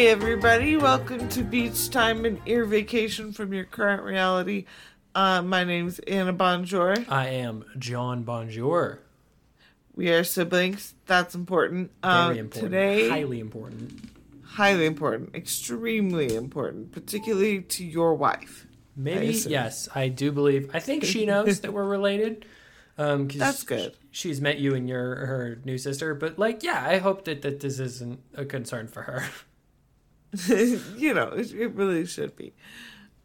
Hey everybody, welcome to Beach Time and Ear Vacation from your current reality. Uh, my name's Anna Bonjour. I am Jon Bonjour. We are siblings. That's important. Very Uh, important. Today, Highly important. highly important, extremely important, particularly to your wife. Maybe, assume. yes, I do believe. I think she knows that we're related. Um, 'cause That's good. She's met you and your her new sister, but like, yeah, I hope that, that this isn't a concern for her. you know, it, it really should be.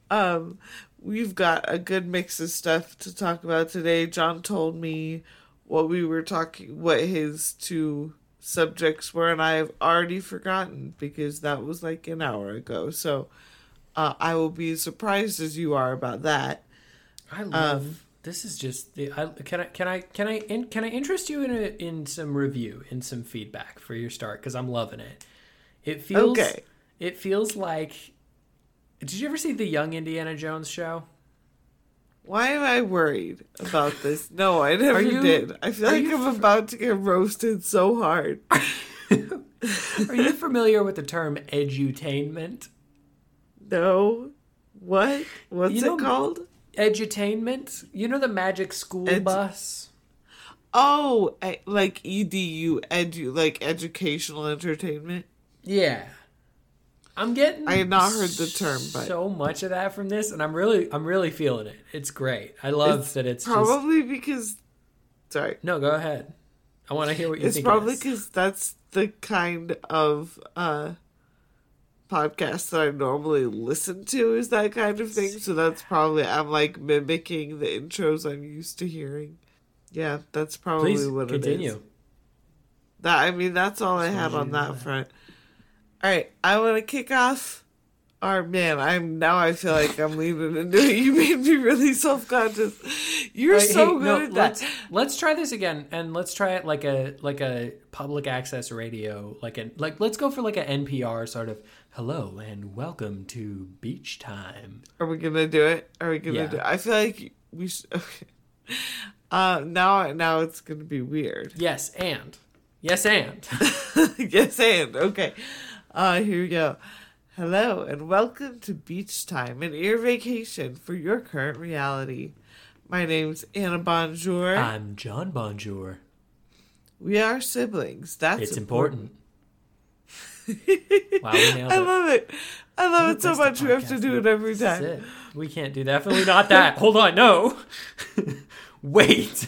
Um, we've got a good mix of stuff to talk about today. Jon told me what we were talking, what his two subjects were, and I have already forgotten because that was like an hour ago. So uh, I will be as surprised as you are about that. I love. Um, this is just the. I, can I can I can I in, can I interest you in a, in some review in some feedback for your start because I'm loving it. It feels Okay. It feels like. Did you ever see the Young Indiana Jones show? Why am I worried about this? No, I never you- did. I feel like I'm about to get roasted so hard. Are you familiar with the term edutainment? No. What? What's You know- it called? Edutainment? You know the Magic School Bus? Oh, like edu, edu, like educational entertainment. Yeah. I'm getting I had not heard the term, but- so much of that from this and I'm really I'm really feeling it. It's great. I love It's that it's just Probably because, sorry, No, go ahead. I want to hear what you it's think probably because that's the kind of uh podcast that I normally listen to. Is that kind of thing? So that's probably I'm like mimicking the intros I'm used to hearing. Yeah, that's probably Please what it continue. is. That I mean, that's all I Just had on you to know that that. front. All right, I want to kick off. Our man, I'm now. I feel like I'm leaving into it. You made me really self conscious. You're Hey, so hey, good no, at that. let's let's try this again and let's try it like a like a public access radio like a like let's go for like a NPR sort of hello and welcome to beach time. Are we gonna do it? Are we gonna Yeah. do? It? I feel like we should. Okay. Uh, now, now it's gonna be weird. Yes, and yes, and yes, and okay. Uh, here we go. Hello and welcome to Beach Time, an ear vacation for your current reality. My name's Anna Bonjour. I'm Jon Bonjour. we are siblings. That's It's important. wow, we nailed I love it. I love it so much. We have to do it every time. it. We can't do that. definitely not that. Hold on, no. Wait.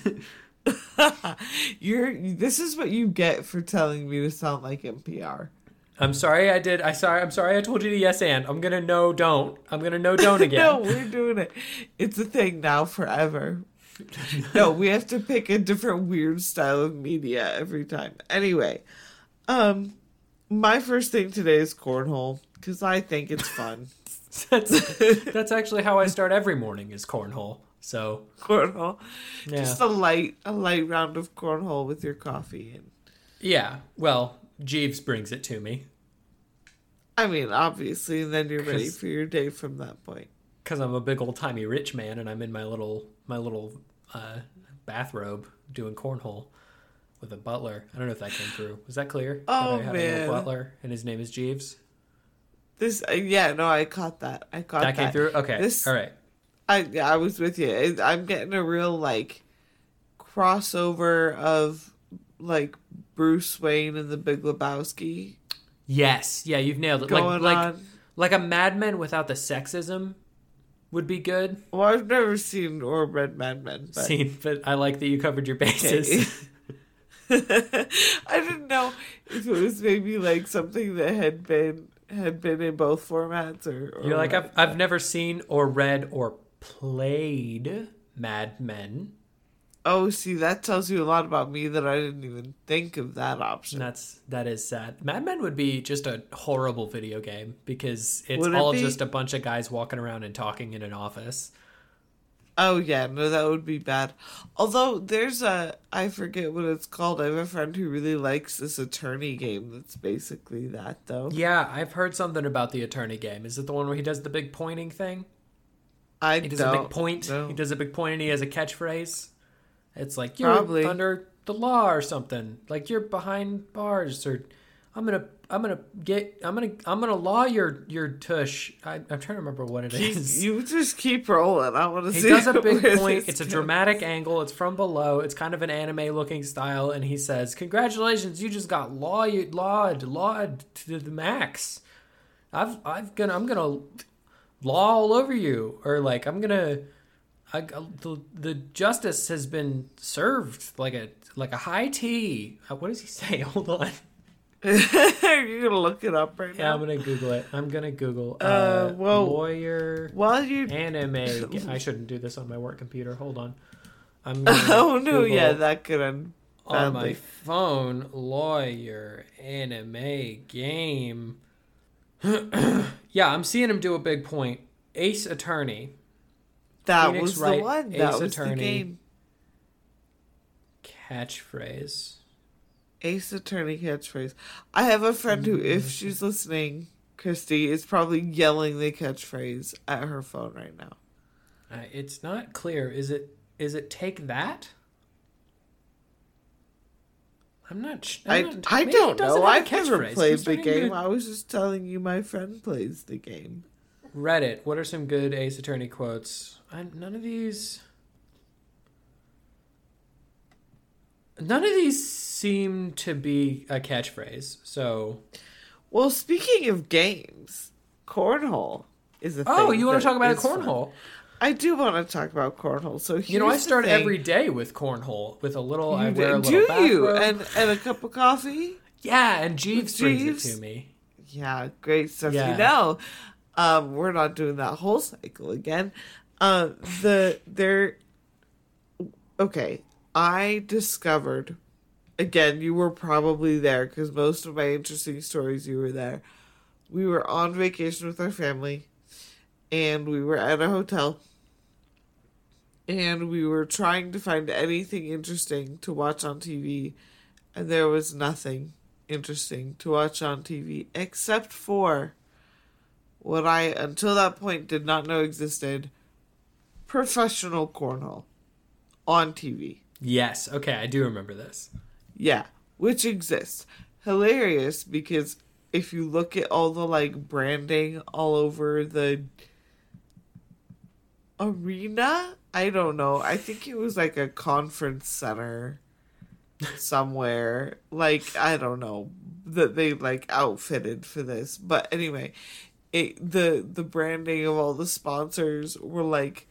You're. This is what you get for telling me to sound like NPR. I'm sorry I did. I sorry. I'm sorry I told you to yes and. I'm gonna no don't. I'm gonna no don't again. No, we're doing it. It's a thing now forever. no, we have to pick a different weird style of media every time. Anyway, um my first thing today is cornhole cuz I think it's fun. that's that's actually how I start every morning is cornhole. So cornhole. yeah, Just a light a light round of cornhole with your coffee and yeah. Well, Jeeves brings it to me I mean, obviously, and then you're ready for your day from that point. because I'm a big old timey rich man and I'm in my little my little uh, bathrobe doing cornhole with a butler. I don't know if that came through. Was that clear? Oh, that I had a man. butler and his name is Jeeves. This uh, yeah, no, I caught that. I caught That that. came through. Okay. This- All right. I yeah, I was with you. I- I'm getting a real like crossover of like Bruce Wayne and the Big Lebowski Yes. Yeah, you've nailed it. going like like on. like a Mad Men without the sexism would be good. Well, I've never seen or read Mad Men, but Scene, but I like that you covered your Okay. bases. I didn't know if it was maybe like something that had been had been in both formats or. or You're like. I've I've never seen or read or played Mad Men. Oh, see, that tells you a lot about me that I didn't even think of that option. that's that is sad. Mad Men would be just a horrible video game because it's it all be? just a bunch of guys walking around and talking in an office. Oh yeah, no, that would be bad. Although there's a, I forget what it's called. I have a friend who really likes this attorney game. That's basically that, though. Yeah, I've heard something about the attorney game. Is it the one where he does the big pointing thing? I He does don't a big point. know. He does a big point and he has a catchphrase. It's like you're Probably. under the law or something. Like you're behind bars or I'm gonna I'm gonna get I'm gonna I'm gonna law your your tush. I, I'm trying to remember what it is. You just keep rolling. I want to see. He does a big point. It's a goes. dramatic angle. It's from below. It's kind of an anime looking style, and he says, "Congratulations, you just got law lawed lawed to the max. I've I've gonna I'm gonna law all over you, or like I'm gonna." I, the, the justice has been served like a like a high tea. Uh, What does he say? Hold on. You're gonna look it up right Yeah, now. I'm gonna Google it. I'm gonna Google uh, Uh, well- lawyer While you anime. I shouldn't do this on my work computer. Hold on. I'm gonna oh no, yeah, that could end on my badly. phone lawyer anime game. yeah, I'm seeing him do a big point. Ace Attorney That Phoenix was Wright, the one. Ace That was Attorney. the game. catchphrase. Ace Attorney catchphrase. I have a friend who, if she's listening, Christy is probably yelling the catchphrase at her phone right now. Uh, it's not clear. Is it? Is it take that? I'm not. sh- I, I'm not- I don't know. I've never played the game. I was just telling you my friend plays the game. Reddit. What are some good Ace Attorney quotes? I, none of these. None of these seem to be a catchphrase. So. Well, speaking of games, cornhole is a oh, thing. Oh, you want to talk about a is fun. cornhole? I do want to talk about cornhole. So You know, I start every day with cornhole with a little. I You wear a do, little do you? And and a cup of coffee. yeah, and Jeeves brings it to me. Yeah, great stuff. Yeah. You know, um, we're not doing that whole cycle again. Uh, the there. Okay, I discovered. Again, you were probably there because most of my interesting stories you were there. We were on vacation with our family, and we were at a hotel. And we were trying to find anything interesting to watch on TV, and there was nothing interesting to watch on TV except for what I until that point did not know existed professional cornhole on TV. Yes. Okay, I do remember this. Yeah, which exists. Hilarious because if you look at all the like branding all over the arena, I don't know. I think it was like a conference center somewhere. Like I don't know that they like outfitted for this. But anyway, it the the branding of all the sponsors were like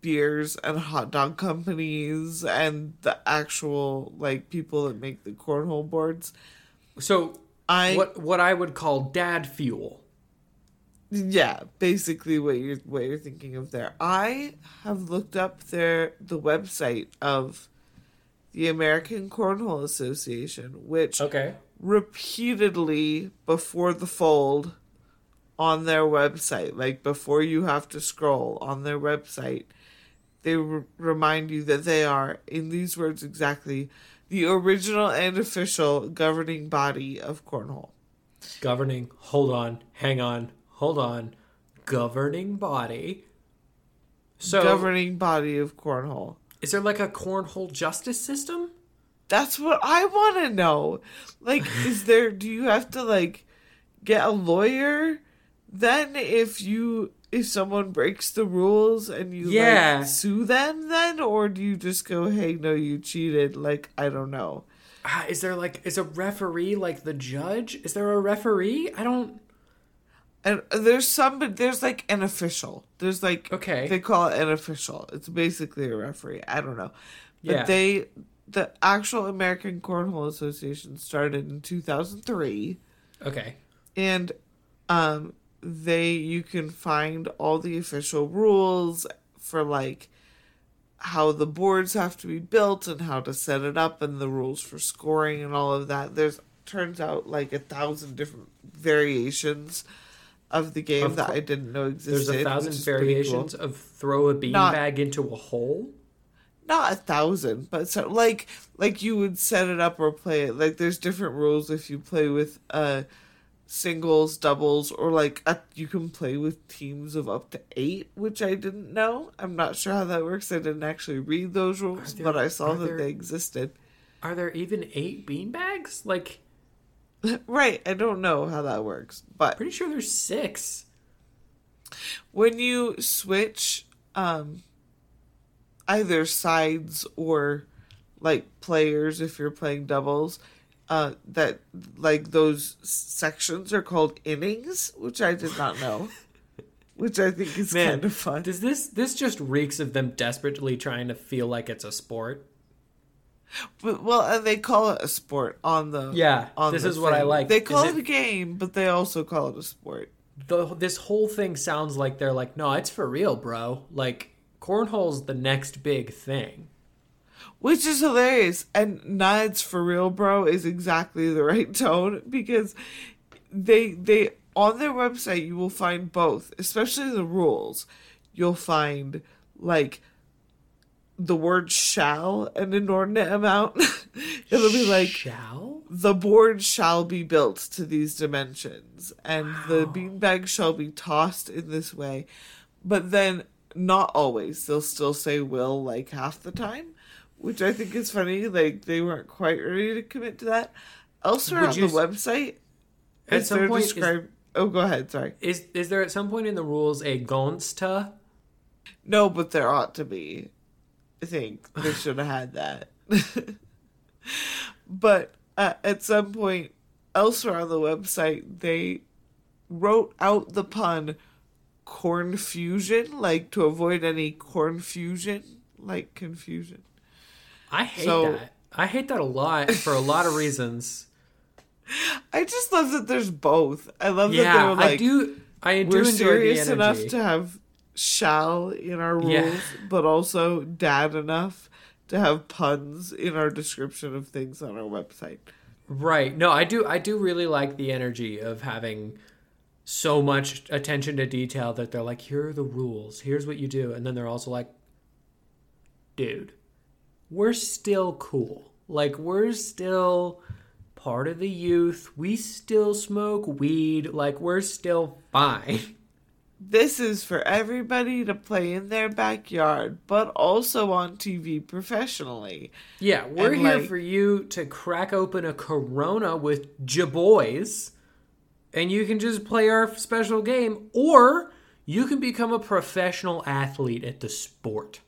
beers and hot dog companies and the actual like people that make the cornhole boards. So, I what what I would call dad fuel. yeah, basically what you're what you're thinking of there. I have looked up their the website of the American Cornhole Association, which Okay. repeatedly before the fold on their website, like before you have to scroll on their website, they re- remind you that they are, in these words exactly, the original and official governing body of cornhole. Governing. Hold on. Hang on. Hold on. Governing body. So, governing body of cornhole. is there like a cornhole justice system? That's what I want to know. Like, is there? Do you have to like get a lawyer? Then, if you if someone breaks the rules and you Yeah. like, sue them, then or do you just go, "Hey, no, you cheated"? Like, I don't know. Ah, is there like is a referee like the judge? Is there a referee? I don't. And there's some, but there's like an official. There's like Okay. they call it an official. It's basically a referee. I don't know, but Yeah. they the actual American Cornhole Association started in 2003. Okay. and um they you can find all the official rules for like how the boards have to be built and how to set it up and the rules for scoring and all of that there's turns out like a thousand different variations of the game Of that I didn't know existed. There's a thousand pretty cool. variations of throw a beanbag into a hole. not a thousand, but so like like you would set it up or play it. Like there's different rules if you play with uh singles, doubles, or like a, you can play with teams of up to eight, which I didn't know. I'm not sure how that works. I didn't actually read those rules, there- but I saw that there- they existed. Are there even eight beanbags? Like, right. I don't know how that works, but Pretty sure there's six. when you switch um either sides or like players if you're playing doubles uh that like those sections are called innings which i did not know which i think is Man, kind of fun Does this this just reeks of them desperately trying to feel like it's a sport? but, well and they call it a sport on the Yeah, on this the is what I like. they call it- it a game but they also call it a sport The, this whole thing sounds like they're like, no, it's for real, bro. Like cornhole's the next big thing. Which is hilarious. And Nides for real, bro, is exactly the right tone because they they on their website you will find both, especially the rules. You'll find like the word shall an inordinate amount. It'll be like shall. the board shall be built to these dimensions and the beanbag shall be tossed in this way but then not always they'll still say will like half the time which i think is funny like they weren't quite ready to commit to that. Elsewhere Would on the s- website At is some there point, is- describe oh go ahead sorry. Is is there at some point in the rules a gonsta? no but there ought to be. I think they should have had that. But uh, at some point elsewhere on the website they wrote out the pun corn fusion like to avoid any corn fusion like confusion I hate So- that. I hate that a lot for a lot of reasons. i just love that there's both i love that they yeah, were like I do. I do we're serious enough to have shall in our rules Yeah. but also dad enough to have puns in our description of things on our website Right. No, I do I do really like the energy of having so much attention to detail that they're like, here are the rules, here's what you do, and then they're also like, dude, we're still cool. Like we're still part of the youth. We still smoke weed. Like we're still fine. This is for everybody to play in their backyard, but also on TV professionally. Yeah, we're And, here like- for you to crack open a Corona with Jaboys, and you can just play our special game, or you can become a professional athlete at the sport.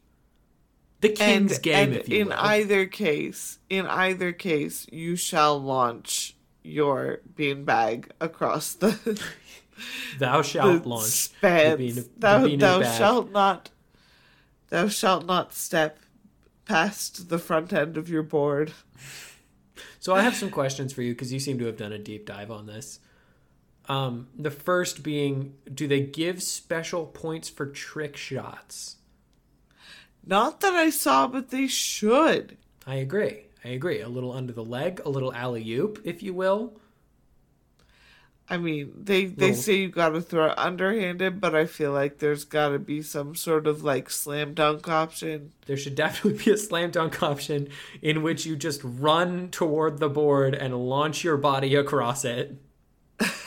The And, king's game, and if you in will. either case, in either case, you shall launch your beanbag across the, Thou shalt the launch. spans. the bean- the thou beanie thou bag. shalt not thou shalt not step past the front end of your board. So I have some questions for you because you seem to have done a deep dive on this. Um, the first being, do they give special points for trick shots? Not that I saw, but they should. I agree. I agree. A little under the leg, a little alley oop, if you will. I mean, they they Little- say you got to throw it underhanded, but I feel like there's got to be some sort of like slam dunk option. There should definitely be a slam dunk option in which you just run toward the board and launch your body across it.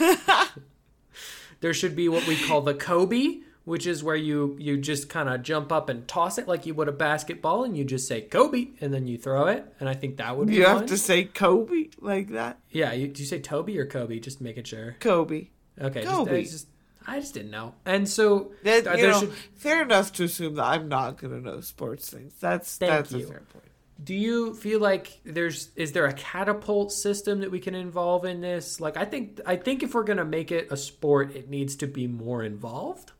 there should be what we call the Kobe, which is where you you just kind of jump up and toss it like you would a basketball, and you just say Kobe, and then you throw it. And I think that would be You have one. to say Kobe like that. Yeah, you, do you say Toby or Kobe? Just making sure. Kobe. Okay, Kobe. Just, I just I just didn't know. And so That, uh, you know, should fair enough to assume that I'm not gonna know sports things. That's Thank that's you. a fair point. Do you feel like there's is there a catapult system that we can involve in this? Like I think I think if we're going to make it a sport, it needs to be more involved.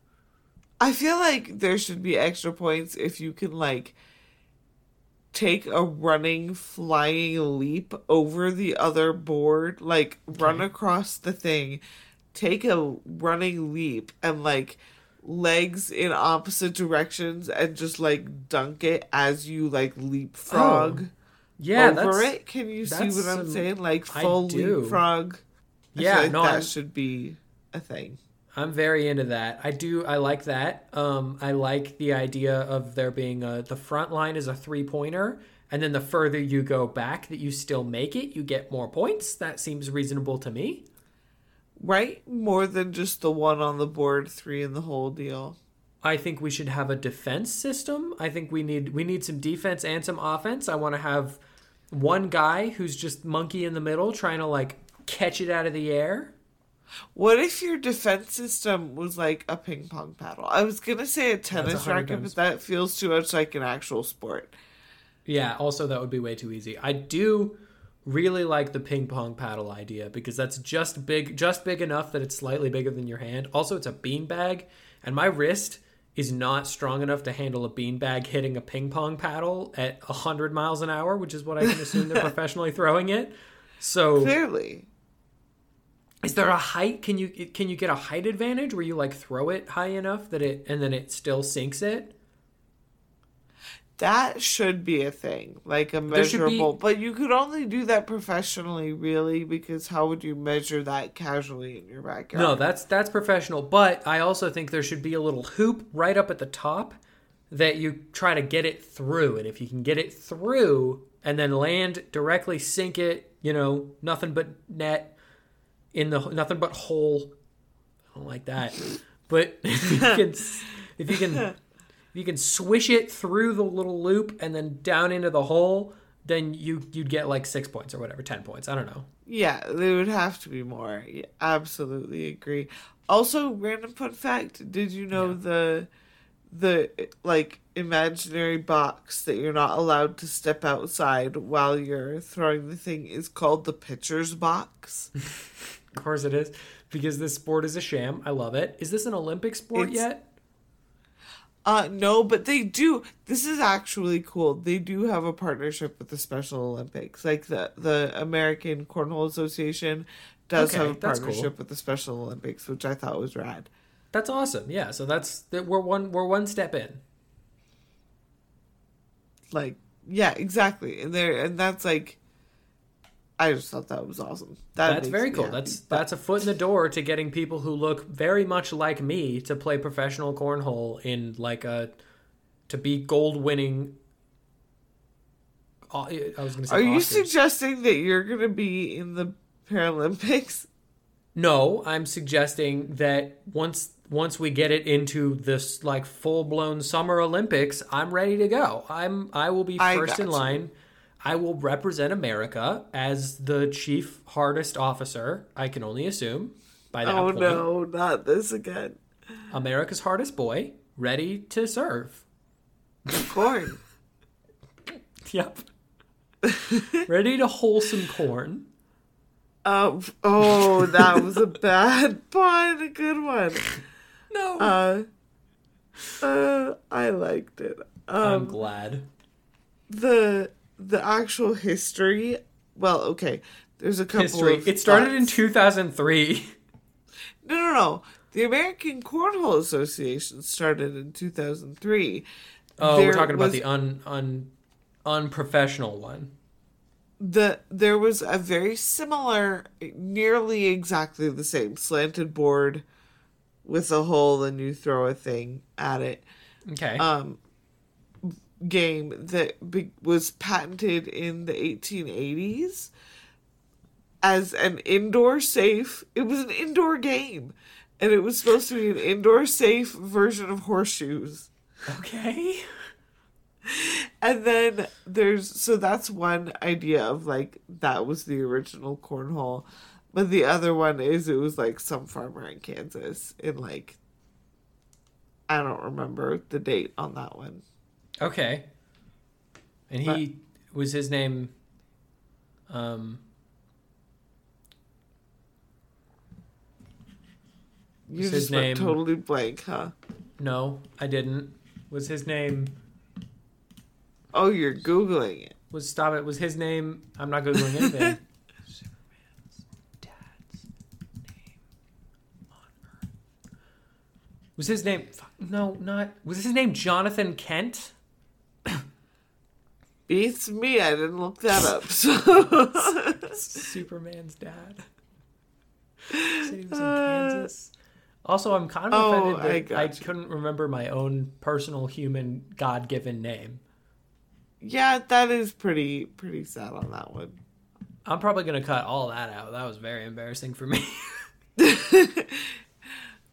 I feel like there should be extra points if you can like take a running flying leap over the other board, like run across the thing, take a running leap and like legs in opposite directions and just like dunk it as you like leapfrog oh. Yeah, over it. Can you see what I'm some- saying? Like full leapfrog. Yeah, like no, that I'm- should be a thing. I'm very into that. I do. I like that. Um, I like the idea of there being a the front line is a three pointer, and then the further you go back, that you still make it, you get more points. That seems reasonable to me. Right? More than just the one on the board, three in the whole deal. I think we should have a defense system. I think we need we need some defense and some offense. I want to have one guy who's just monkey in the middle trying to like catch it out of the air. What if your defense system was like a ping pong paddle? I was gonna say a tennis 100 racket, but that feels too much like an actual sport. Yeah, also that would be way too easy. I do really like the ping pong paddle idea because that's just big just big enough that it's slightly bigger than your hand. Also it's a bean bag and my wrist is not strong enough to handle a bean bag hitting a ping pong paddle at 100 miles an hour, which is what I can assume they're professionally throwing it. So Clearly. Is there a height can you can you get a height advantage where you like throw it high enough that it and then it still sinks it? That should be a thing, like a should be- measurable. But you could only do that professionally, really, because how would you measure that casually in your backyard? No, that's that's professional. But I also think there should be a little hoop right up at the top that you try to get it through. And if you can get it through and then land directly, sink it, you know, nothing but net in the nothing but hole. I don't like that. But if you can, if you can, if you can swish it through the little loop and then down into the hole, then you you'd get like six points or whatever, ten points. I don't know. Yeah, there would have to be more. Yeah, absolutely agree. Also, random fun fact: Did you know the the like imaginary box that you're not allowed to step outside while you're throwing the thing is called the pitcher's box? Of course it is, because this sport is a sham. I love it. Is this an Olympic sport It's- yet? Uh no, but they do. This is actually cool. They do have a partnership with the Special Olympics. Like the the American Cornhole Association does Okay, have a that's cool. partnership with the Special Olympics, which I thought was rad. That's awesome. Yeah, so that's that we're one we're one step in. like yeah exactly and there and that's like i just thought that was awesome that That's very cool. happy. That's that's a foot in the door to getting people who look very much like me to play professional cornhole in like a to be gold winning. Uh, I was going to say. are you suggesting that you're gonna be in the paralympics No, I'm suggesting that once once we get it into this like full blown summer Olympics, I'm ready to go. I'm I will be first in you. I will represent America as the chief hardest officer. I can only assume by that oh point. no not this again America's hardest boy, ready to serve. corn Yep. ready to wholesome corn. um oh that was a bad pun a good one No. uh uh i liked it I'm um glad. the the actual history well okay there's a couple History. of It started in 2003. No, no, no. The American Cornhole Association started in 2003. Oh, There we're talking about the un un unprofessional one. The there was a very similar, nearly exactly the same slanted board with a hole, and you throw a thing at it. Okay. Um, game that be- was patented in the 1880s as an indoor safe. It was an indoor game, and it was supposed to be an indoor safe version of horseshoes. okay. And then there's so that's one idea of like that was the original cornhole. But the other one is it was like some farmer in Kansas in like I don't remember the date on that one. Okay. And he was his name um You Was just his name- totally blank, huh? no, I didn't. Was his name Oh, you're googling it. was stop it. Was his name I'm not googling anything. Superman's dad's name. Was his name no, not was his name Jonathan Kent? Beats me. I didn't look that up. So Superman's dad. Said he was in Kansas. Also, I'm kind of Oh, offended that I I, couldn't remember my own personal human God given name. yeah, that is pretty pretty sad on that one. I'm probably gonna cut all that out. That was very embarrassing for me.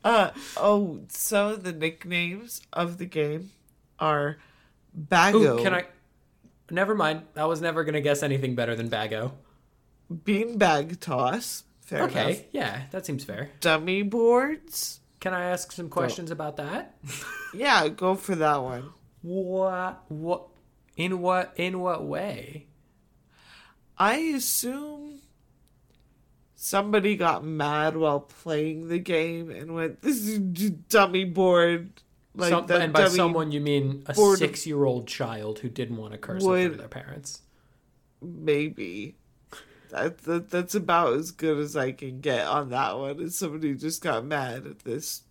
Uh oh, some of the nicknames of the game are Bago. Ooh, can I? Never mind. I was never gonna guess anything better than Bago. beanbag toss. Fair okay, enough. yeah, that seems fair. Dummy boards. Can I ask some questions about that? Yeah, go for that one. what? What? In what? In what way? I assume somebody got mad while playing the game and went, "This is dummy board." Like Some, that and by someone you mean a board- six-year-old child who didn't want to curse in front of their parents. maybe. That, that that's about as good as I can get on that one. Is somebody just got mad at this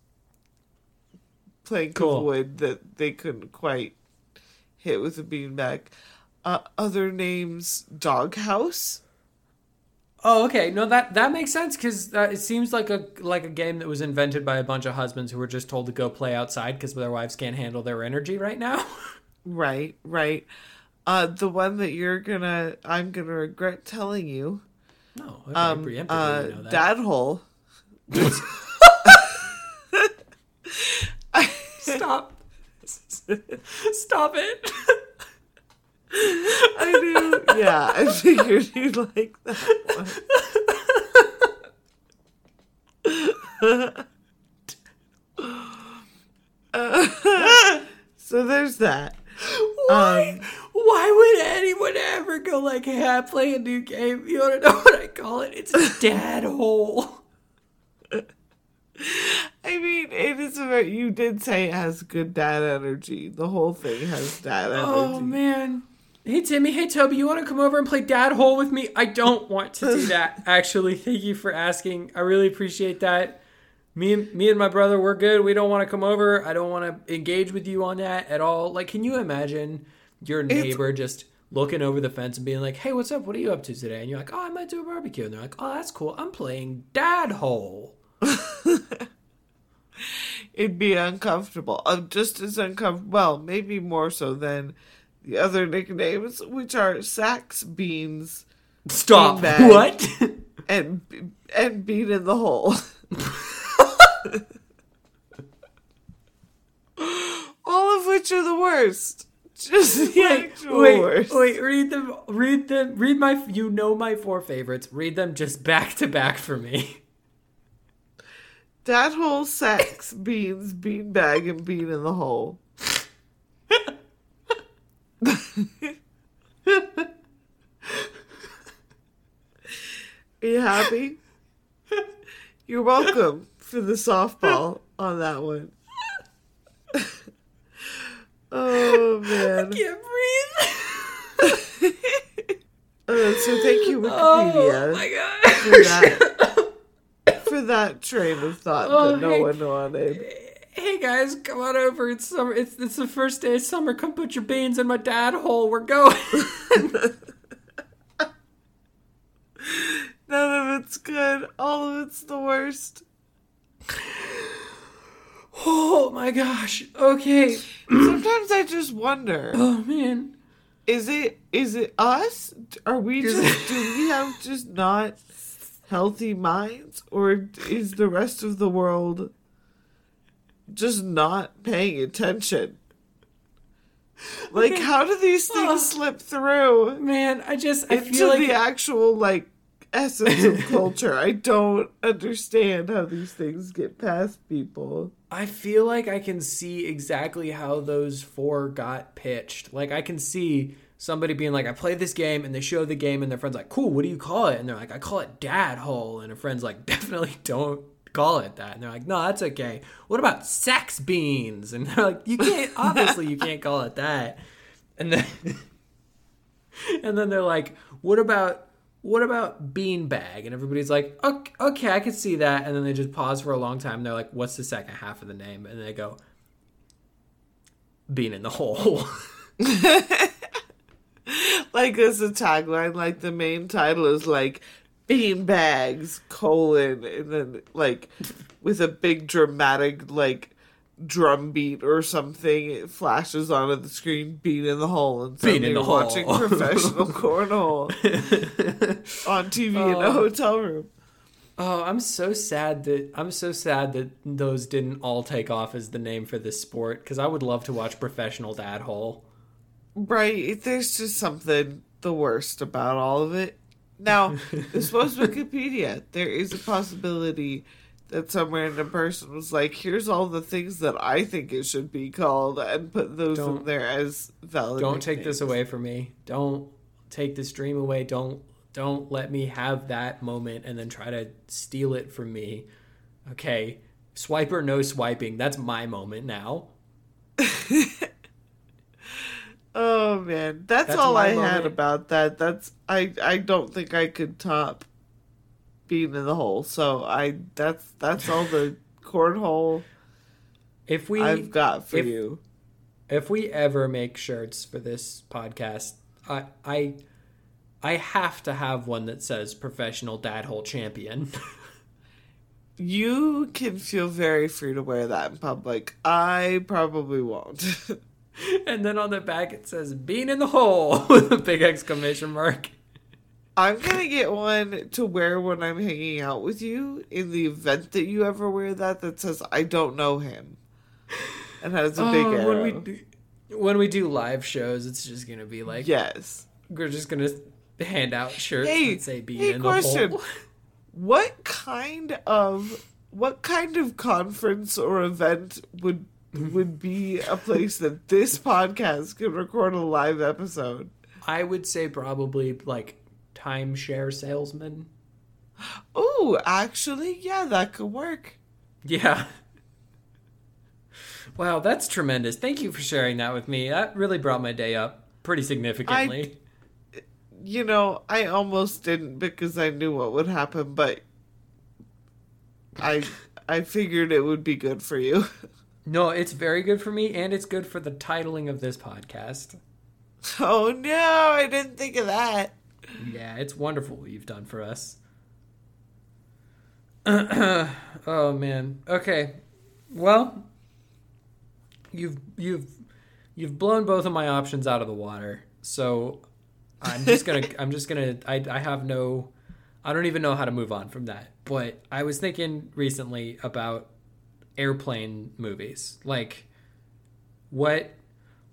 plank Cool. of wood that they couldn't quite hit with a beanbag. Uh, other names: doghouse. Oh, okay. No, that that makes sense because uh, it seems like a like a game that was invented by a bunch of husbands who were just told to go play outside because their wives can't handle their energy right now. Right, right. Uh, the one that you're gonna, I'm gonna regret telling you. no, Um, preemptively uh, we know that. dad hole. Stop. Stop it. I knew. Yeah, I figured you'd like that one. Uh, so there's that. Why? Um, Why would anyone ever go like, "Hey, I play a new game"? You want to know what I call it? It's a dad hole. I mean, it is a very. You did say it has good dad energy. The whole thing has dad energy. Oh man. Hey Timmy, hey Toby, you want to come over and play dad hole with me? I don't want to do that. Actually, thank you for asking. I really appreciate that. Me and me and my brother, we're good. We don't want to come over. I don't want to engage with you on that at all. Like, can you imagine your neighbor just looking over the fence and being like, "Hey, what's up? What are you up to today?" And you're like, "Oh, I might do a barbecue." And they're like, "Oh, that's cool. I'm playing dad hole." It'd be uncomfortable. Uh, just as uncomfortable. Well, maybe more so than the other nicknames, which are sax beans Stop. Beanbag. What? and and bean in the hole. All of which are the worst. Just the wait, worst. wait. Read them. Read them. Read my. You know my four favorites. Read them just back to back for me. That whole sax, beans, bean bag, and bean in the hole. Are you happy? You're welcome for the softball on that one. oh man. I can't breathe. Uh, so thank you, Oh Wikipedia, my for that for that train of thought Oh, that no one wanted. Hey guys, come on over. It's summer. It's it's the first day of summer. Come put your beans in my dad hole. We're going. None of it's good. All of it's the worst. oh my gosh. Okay. Sometimes I just wonder: Oh man. is it is it us? Are we just do we have just not healthy minds, or is the rest of the world just not paying attention? Like, Okay. how do these things slip through Man, I just I into feel like the actual like essence of culture? I don't understand how these things get past people. I feel like I can see exactly how those four got pitched. Like I can see somebody being like, "I played this game," and they show the game, and their friend's like, "Cool, what do you call it?" And they're like, "I call it Dad Hole," and a friend's like, "Definitely don't call it that." And they're like, "No, that's okay. What about Sex Beans?" And they're like, "You can't. Obviously, you can't call it that." And then, and then they're like, "What about?" What about bean bag? And everybody's like, okay, okay, I can see that. And then they just pause for a long time. They're like, what's the second half of the name? And they go, bean in the hole. like as a tagline, like the main title is like bean bags colon and then like with a big dramatic like drum beat or something it flashes onto the screen bean in the hole and Bean in the you're hole. watching professional cornhole on TV in a Oh. hotel room. oh, I'm so sad that I'm so sad that those didn't all take off as the name for this sport because I would love to watch professional dad hole. Right, there's just something the worst about all of it. Now, this was Wikipedia. There is a possibility that some random person was like, "Here's all the things that I think it should be called," and put those Don't- there as valid. Don't take this away from me. Don't take this dream away. Don't don't let me have that moment and then try to steal it from me. Okay. Swipe or no swiping. That's my moment now. Oh man, that's, That's all I had about that. That's I. I don't think I could top being in the hole. So I. That's that's all the cornhole If we I've got for if- you. if we ever make shirts for this podcast, I I I have to have one that says professional dad hole champion. You can feel very free to wear that in public. I probably won't. and then on the back it says "Bean in the hole with a big exclamation mark. I'm gonna get one to wear when I'm hanging out with you in the event that you ever wear that that says I don't know him and has a oh, big Oh, arrow. when we do, when we do live shows, it's just gonna be like yes. we're just gonna hand out shirts Hey, that say being hey, in question. the hole. What kind of what kind of conference or event would would be a place that this podcast could record a live episode? I would say probably like timeshare salesman. Oh, actually, yeah, that could work. Yeah. Wow, that's tremendous. Thank you for sharing that with me. That really brought my day up pretty significantly. You know, I almost didn't because I knew what would happen, but I I figured it would be good for you. No, it's very good for me, and it's good for the titling of this podcast. Oh no, I didn't think of that. Yeah, it's wonderful what you've done for us. oh man. Okay. Well, you've you've you've blown both of my options out of the water. So I'm just gonna I'm just gonna I I have no I don't even know how to move on from that. But I was thinking recently about airplane movies. Like what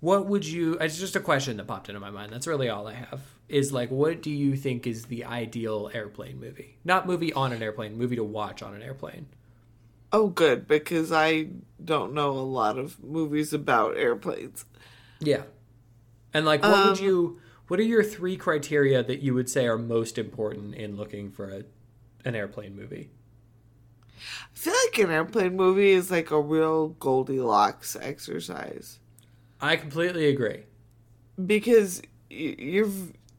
what would you it's just a question that popped into my mind. That's really all I have. Is like what do you think is the ideal airplane movie? Not movie on an airplane, movie to watch on an airplane. Oh, good because I don't know a lot of movies about airplanes. Yeah. And like what would Um, you what are your three criteria that you would say are most important in looking for a an airplane movie? I feel like an airplane movie is like a real Goldilocks exercise I completely agree. because you're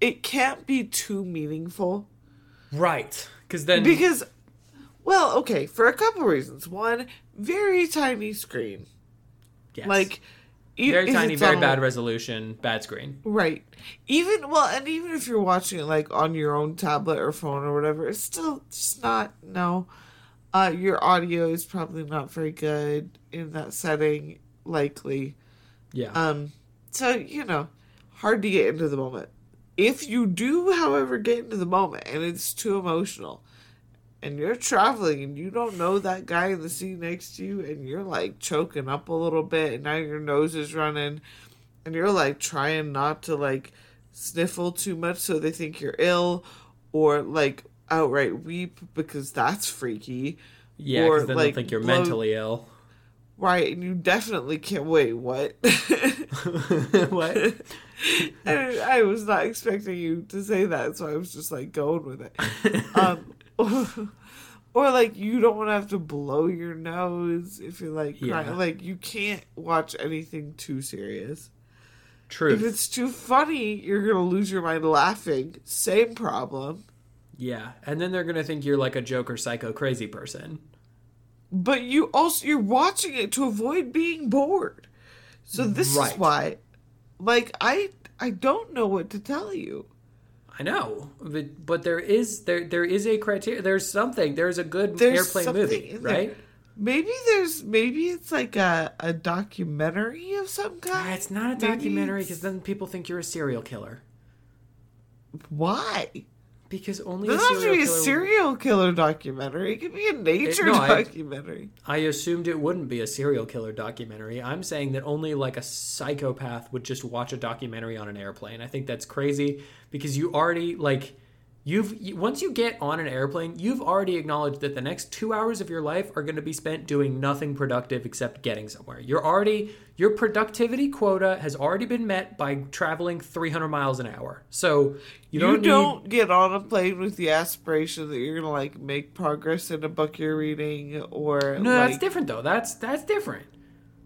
it can't be too meaningful Right. Cuz then because well, okay, for a couple reasons. One, very tiny screen. yes. Like very tiny, very on- bad resolution, bad screen. Right. Even well, and even if you're watching it like on your own tablet or phone or whatever, it's still just not no. Uh, your audio is probably not very good in that setting, likely. Yeah. Um, so you know, hard to get into the moment. If you do, however, get into the moment and it's too emotional, and you're traveling and you don't know that guy in the seat next to you, and you're like choking up a little bit, and now your nose is running, and you're like trying not to like sniffle too much so they think you're ill, or like outright weep because that's freaky. yeah, or, then like, think you're blow- mentally ill. Right, and you definitely can't wait, what? what? and I was not expecting you to say that, so I was just like going with it. Um, or, or, like you don't want to have to blow your nose if you're like crying. Yeah. Like you can't watch anything too serious. Truth. If it's too funny, you're gonna lose your mind laughing. Same problem. Yeah, and then they're gonna think you're like a Joker, psycho, crazy person. But you also you're watching it to avoid being bored. So this Right. is why, like I I don't know what to tell you. I know, but but there is there there is a criteria. There's something. There's a good There's airplane movie, right? Maybe there's maybe it's like a a documentary of some Ah, kind. It's not a Maybe documentary because then people think you're a serial killer. Why? Because only It a doesn't have to be a serial killer documentary. It could be a nature no, I- documentary. I assumed it wouldn't be a serial killer documentary. I'm saying that only like a psychopath would just watch a documentary on an airplane. I think that's crazy because you already like You've once you get on an airplane, you've already acknowledged that the next 2 hours of your life are going to be spent doing nothing productive except getting somewhere. You're already your productivity quota has already been met by traveling 300 miles an hour. So you You don't, don't, need get on a plane with the aspiration that you're gonna like make progress in a book you're reading or No, like, that's different though. That's that's different.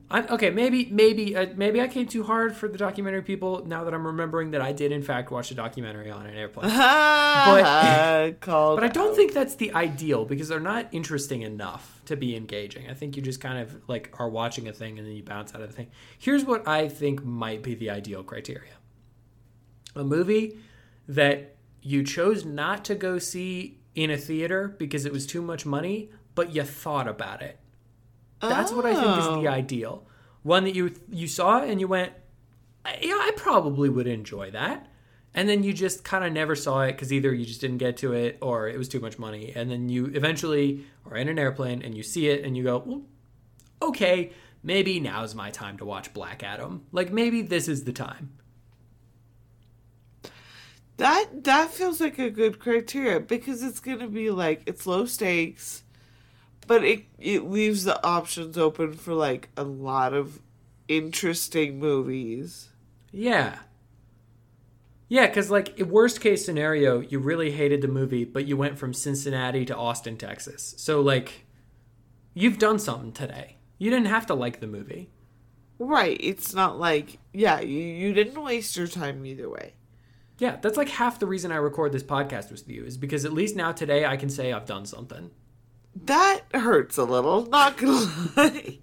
I'm, okay, maybe maybe uh, maybe I came too hard for the documentary people. Now that I'm remembering that I did in fact watch a documentary on an airplane, but, but I don't out. think that's the ideal because they're not interesting enough to be engaging. I think you just kind of like are watching a thing and then you bounce out of the thing. Here's what I think might be the ideal criteria: a movie that you chose not to go see in a theater because it was too much money, but you thought about it. That's what I think is the Oh. ideal. One that you you saw and you went, yeah, I probably would enjoy that. And then you just kind of never saw it because either you just didn't get to it or it was too much money. And then you eventually are in an airplane and you see it and you go, well, okay, maybe now's my time to watch Black Adam. Like maybe this is the time. That that feels like a good criteria because it's gonna be like it's low stakes, but it it leaves the options open for like a lot of interesting movies. Yeah. Yeah, because, like, worst case scenario, you really hated the movie, but you went from Cincinnati to Austin, Texas. So, like, you've done something today. You didn't have to like the movie. Right. It's not like yeah, you, you didn't waste your time either way. Yeah, that's like half the reason I record this podcast with you, is because at least now today I can say I've done something. That hurts a little, not gonna lie.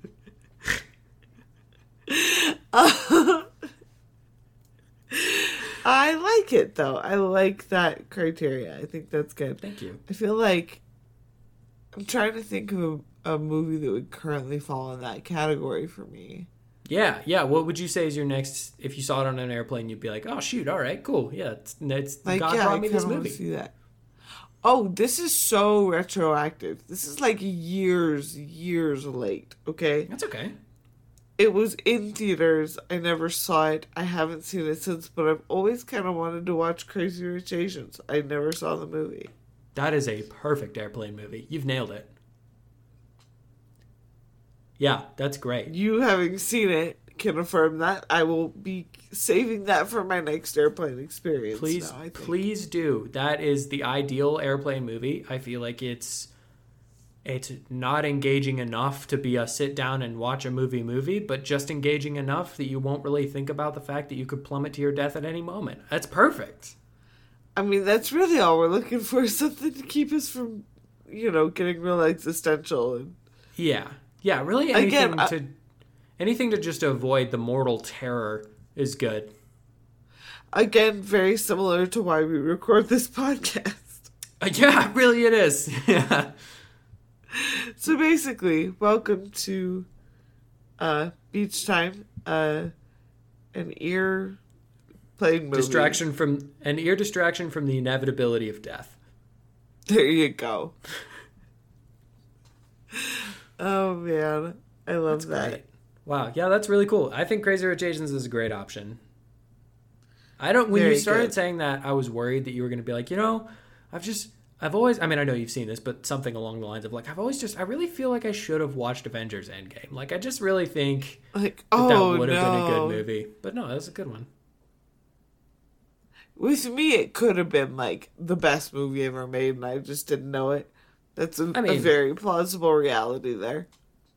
Uh, I like it though. I like that criteria. I think that's good. Thank you. I feel like I'm trying to think of a, a movie that would currently fall in that category for me. Yeah, yeah. What would you say is your next? If you saw it on an airplane, you'd be like, "Oh shoot, all right, cool, yeah." It's, it's Like, God yeah, brought me this of want to movie. see that. Oh, this is so retroactive. This is like years, years late. Okay. That's okay. It was in theaters. I never saw it. I haven't seen it since, but I've always kind of wanted to watch Crazy Rich Asians. I never saw the movie. That is a perfect airplane movie. You've nailed it. Yeah, that's great. You having seen it can affirm that. I will be saving that for my next airplane experience. Please, now, I think. please do. That is the ideal airplane movie. I feel like it's it's not engaging enough to be a sit down and watch a movie movie, but just engaging enough that you won't really think about the fact that you could plummet to your death at any moment. That's perfect. I mean, that's really all we're looking for something to keep us from, you know, getting real existential. And Yeah, yeah. Really, anything Again, I- to anything to just avoid the mortal terror is good. again, very similar to why we record this podcast. Uh, yeah, really, it is. yeah. So basically, welcome to uh, Beach Time, uh, an ear playing movie. Distraction from an ear distraction from the inevitability of death. There you go. oh man, I love that. Great. Wow, yeah, that's really cool. I think Crazy Rich Asians is a great option. I don't. When Very you started good. saying that, I was worried that you were going to be like, you know, I've just, I've always. I mean, I know you've seen this, but something along the lines of like, I've always just, I really feel like I should have watched Avengers Endgame. Like, I just really think Like, that, oh that would have been a no. good movie. But no, that was a good one. With me, it could have been like the best movie ever made, and I just didn't know it. That's a, I a mean- very plausible reality there.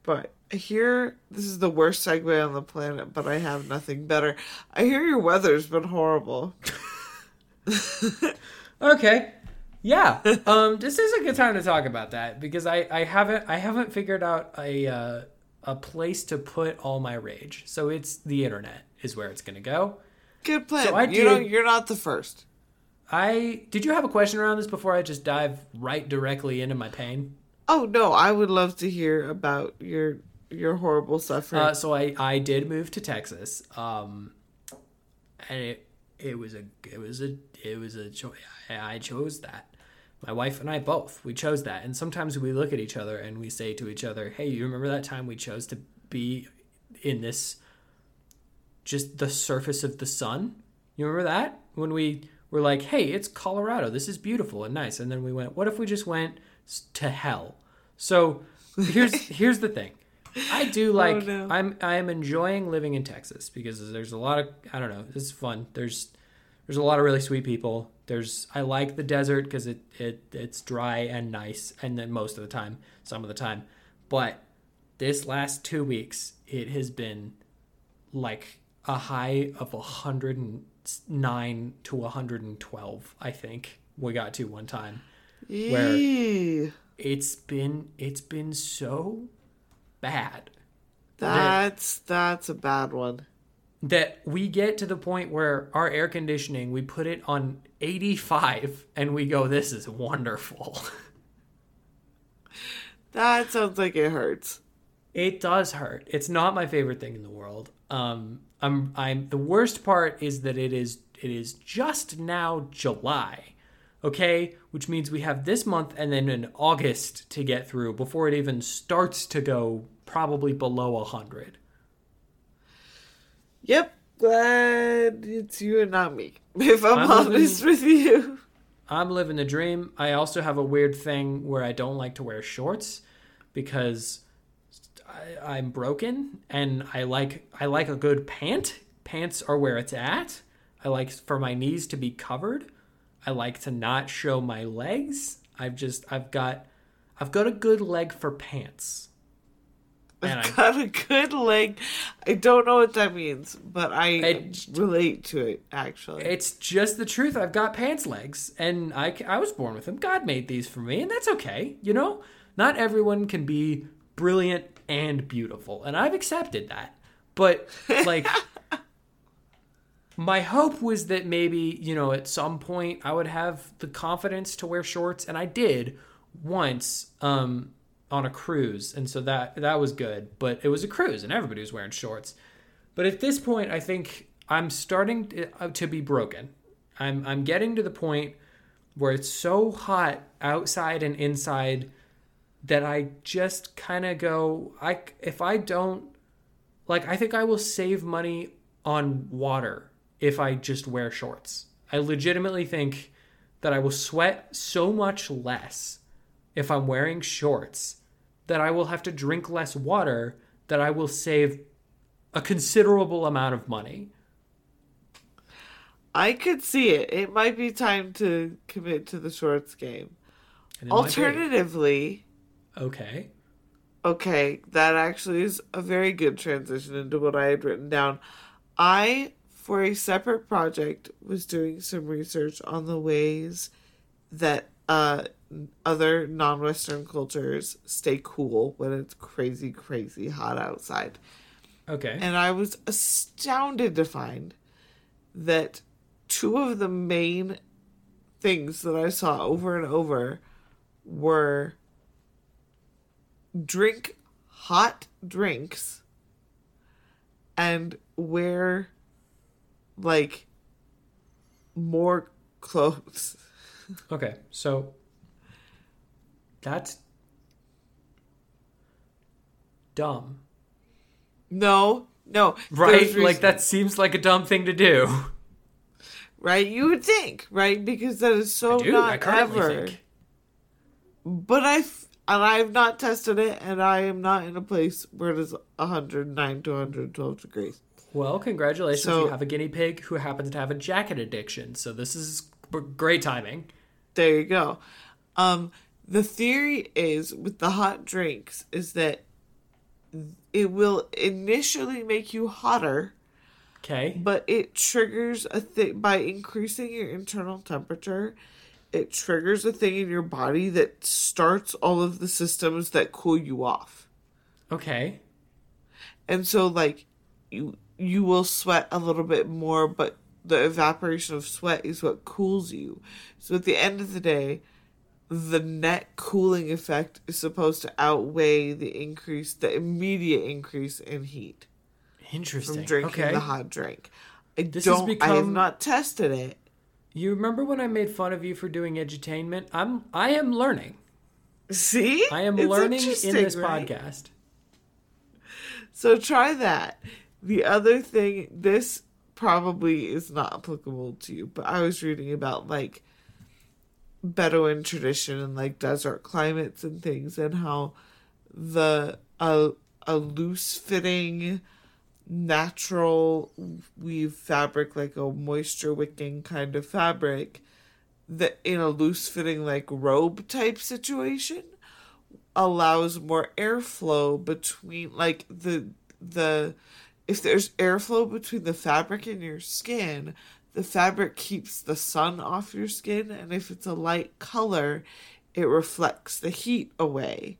But I hear this is the worst segue on the planet, but I have nothing better. I hear your weather's been horrible. Okay. Yeah. Um, this is a good time to talk about that because I, I haven't I haven't figured out a uh, a place to put all my rage. So it's the internet is where it's gonna go. Good plan. So I you know, did- you're not the first. I did you have a question around this before I just dive right directly into my pain? Oh no, I would love to hear about your your horrible suffering. Uh, so I, I did move to Texas, um, and it it was a it was a it was a choice. I chose that. My wife and I both we chose that. And sometimes we look at each other and we say to each other, "Hey, you remember that time we chose to be in this just the surface of the sun? You remember that when we were like, hey, it's Colorado. This is beautiful and nice. And then we went, what if we just went to hell? So here's here's the thing. I do like no. I'm I'm enjoying living in Texas because there's a lot of I don't know, it's fun. There's there's a lot of really sweet people. There's I like the desert because it, it it's dry and nice and then most of the time, some of the time. But this last two weeks, it has been like a high of 109 to 112, I think we got to one time. Where- It's been it's been so bad That's that's a bad one. that we get to the point where our air conditioning we put it on 85 and we go this is wonderful. That sounds like it hurts. It does hurt. It's not my favorite thing in the world. Um, I'm, I'm. The worst part is that it is. It is just now July, okay, which means we have this month and then in August to get through before it even starts to go probably below hundred. Yep. Glad it's you and not me. If I'm, I'm living- honest with you. I'm living the dream. I also have a weird thing where I don't like to wear shorts because I, I'm broken and I like I like a good pant. Pants are where it's at. I like for my knees to be covered. I like to not show my legs. I've just I've got I've got a good leg for pants. And I, Got a good leg. I don't know what that means, but I It- relate to it actually. it's just the truth. I've got pants legs, and I, I was born with them. God made these for me, and that's okay. You know, not everyone can be brilliant and beautiful, and I've accepted that. But like, my hope was that maybe you know at some point I would have the confidence to wear shorts, and I did once um, on a cruise, and so that that was good. But it was a cruise, and everybody was wearing shorts. But at this point, I think I'm starting to, uh, to be broken. I'm I'm getting to the point where it's so hot outside and inside that I just kind of go I if I don't like I think I will save money on water if I just wear shorts. I legitimately think that I will sweat so much less if I'm wearing shorts that I will have to drink less water that I will save a considerable amount of money. I could see it. It might be time to commit to the shorts game. And it might be. Alternatively, Okay. okay, that actually is a very good transition into what I had written down. I, for a separate project, was doing some research on the ways that uh, other non Western cultures stay cool when it's crazy, crazy hot outside. Okay. And I was astounded to find that two of the main things that I saw over and over were drink hot drinks and wear like more clothes. Okay. So that's dumb. No, no. Right? Like that seems like a dumb thing to do. right? You would think, right? Because that is so Dude, not I ever. think. But I've and I've not tested it, and I am not in a place where it is 109 to 112 degrees. Well, congratulations. So- you have a guinea pig who happens to have a jacket addiction. So this is great timing. There you go. Um, the theory is with the hot drinks is that it will initially make you hotter, Okay. but it triggers a thing by increasing your internal temperature. It triggers a thing in your body that starts all of the systems that cool you off. Okay. and so like you you will sweat a little bit more but the evaporation of sweat is what cools you so at the end of the day the net cooling effect is supposed to outweigh the increase the immediate increase in heat Interesting. from drinking okay. the hot drink i This don't i have not tested it You remember when I made fun of you for doing edutainment? I'm I am learning. see I am It's learning in this right? podcast. So try that. The other thing, this probably is not applicable to you, but I was reading about like Bedouin tradition and like desert climates and things and how the a a loose fitting natural weave fabric like a moisture wicking kind of fabric that in a loose fitting like robe type situation allows more airflow between like the the if there's airflow between the fabric and your skin the fabric keeps the sun off your skin and if it's a light color it reflects the heat away.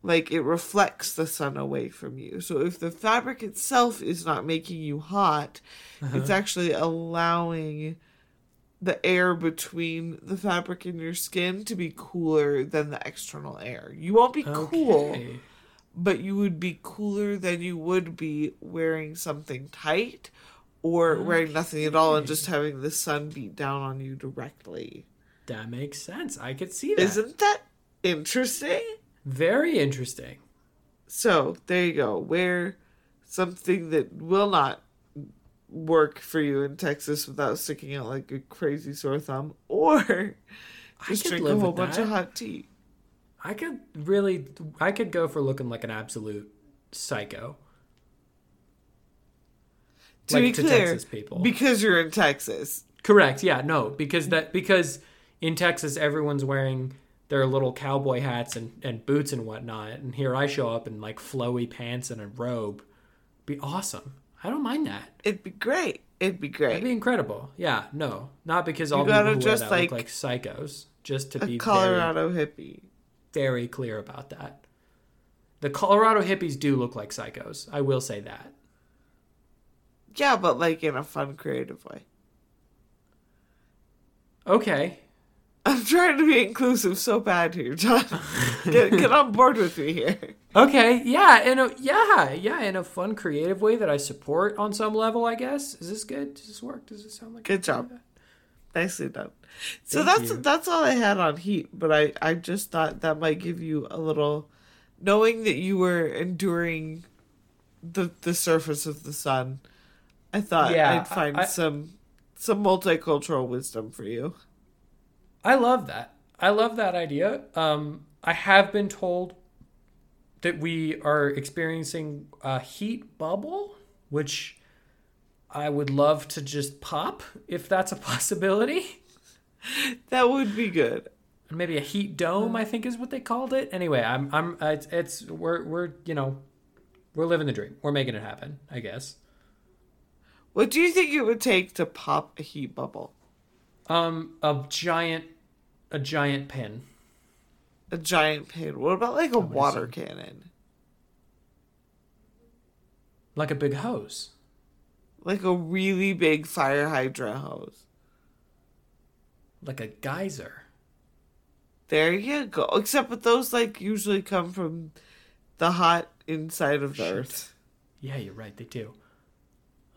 Like it reflects the sun away from you. So if the fabric itself is not making you hot uh-huh. it's actually allowing the air between the fabric and your skin to be cooler than the external air. You won't be cool. Okay. But you would be cooler than you would be wearing something tight or mm-hmm. wearing nothing at all and just having the sun beat down on you directly. That makes sense. I could see that. Isn't that interesting? Very interesting. So, there you go. Wear something that will not work for you in Texas without sticking out like a crazy sore thumb or just drink a whole bunch that. of hot tea. I could really, I could go for looking like an absolute psycho. To Like be to clear, Texas people. because you're in Texas. Correct. Yeah. No, because that because in Texas everyone's wearing their little cowboy hats and, and boots and whatnot, and here I show up in like flowy pants and a robe. Be awesome. I don't mind that. It'd be great. It'd be great. It'd be incredible. Yeah. No, not because all You people who wear that like look like psychos. Just to a be very, Colorado hippie. Very clear about that. The Colorado hippies do look like psychos. I will say that. Yeah, but like in a fun, creative way. Okay. I'm trying to be inclusive so bad here, Jon. get, get on board with me here. Okay, yeah, in a yeah, yeah, in a fun, creative way that I support on some level. I guess is this good? Does this work? Does it sound like Good job. Nicely done. So Thank that's you. that's all I had on heat, but I I just thought that might give you a little knowing that you were enduring the the surface of the sun. I thought Yeah, I'd find I- some some multicultural wisdom for you. I love that. I love that idea. Um, I have been told that we are experiencing a heat bubble, which I would love to just pop if that's a possibility. That would be good. Maybe a heat dome, I think is what they called it. Anyway, I'm, I'm, it's, it's, we're, we're, you know, we're living the dream. We're making it happen, I guess. What do you think it would take to pop a heat bubble? Um, a giant, a giant pin. A giant pin. What about like a water cannon? like a big hose. Like a really big fire hydrant hose. like a geyser. There you go. Except but those like usually come from the hot inside of the Shit. earth. Yeah, you're right. They do.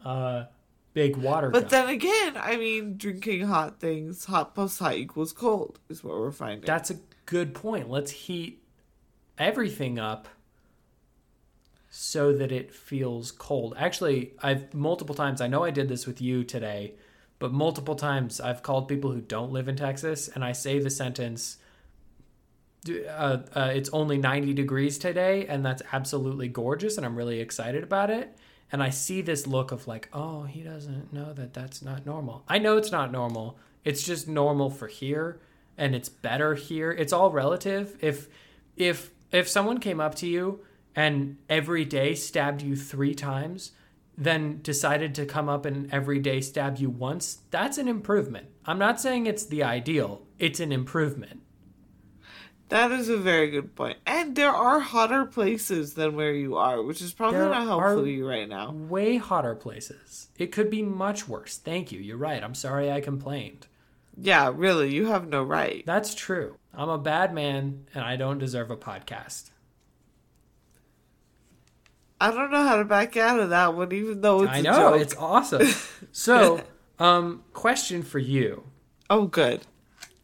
Uh, big water. But gun. then again, I mean, drinking hot things, hot plus hot equals cold, is what we're finding. that's a good point. Let's heat everything up so that it feels cold. Actually, I've multiple times. I know I did this with you today, but multiple times I've called people who don't live in Texas, and I say the sentence. Uh, uh, it's only 90 degrees today, and that's absolutely gorgeous, and I'm really excited about it. And I see this look of like, oh, he doesn't know that that's not normal. I know it's not normal. It's just normal for here, and it's better here. It's all relative. If if if someone came up to you and every day stabbed you three times, then decided to come up and every day stab you once, that's an improvement. I'm not saying it's the ideal. It's an improvement. That is a very good point. And there are hotter places than where you are, which is probably There not helpful to you right now. Way hotter places. It could be much worse. Thank you. You're right. I'm sorry I complained. Yeah, really, you have no right. That's true. I'm a bad man and I don't deserve a podcast. I don't know how to back out of that one, even though it's I know. It's awesome. so, um, question for you. Oh, good.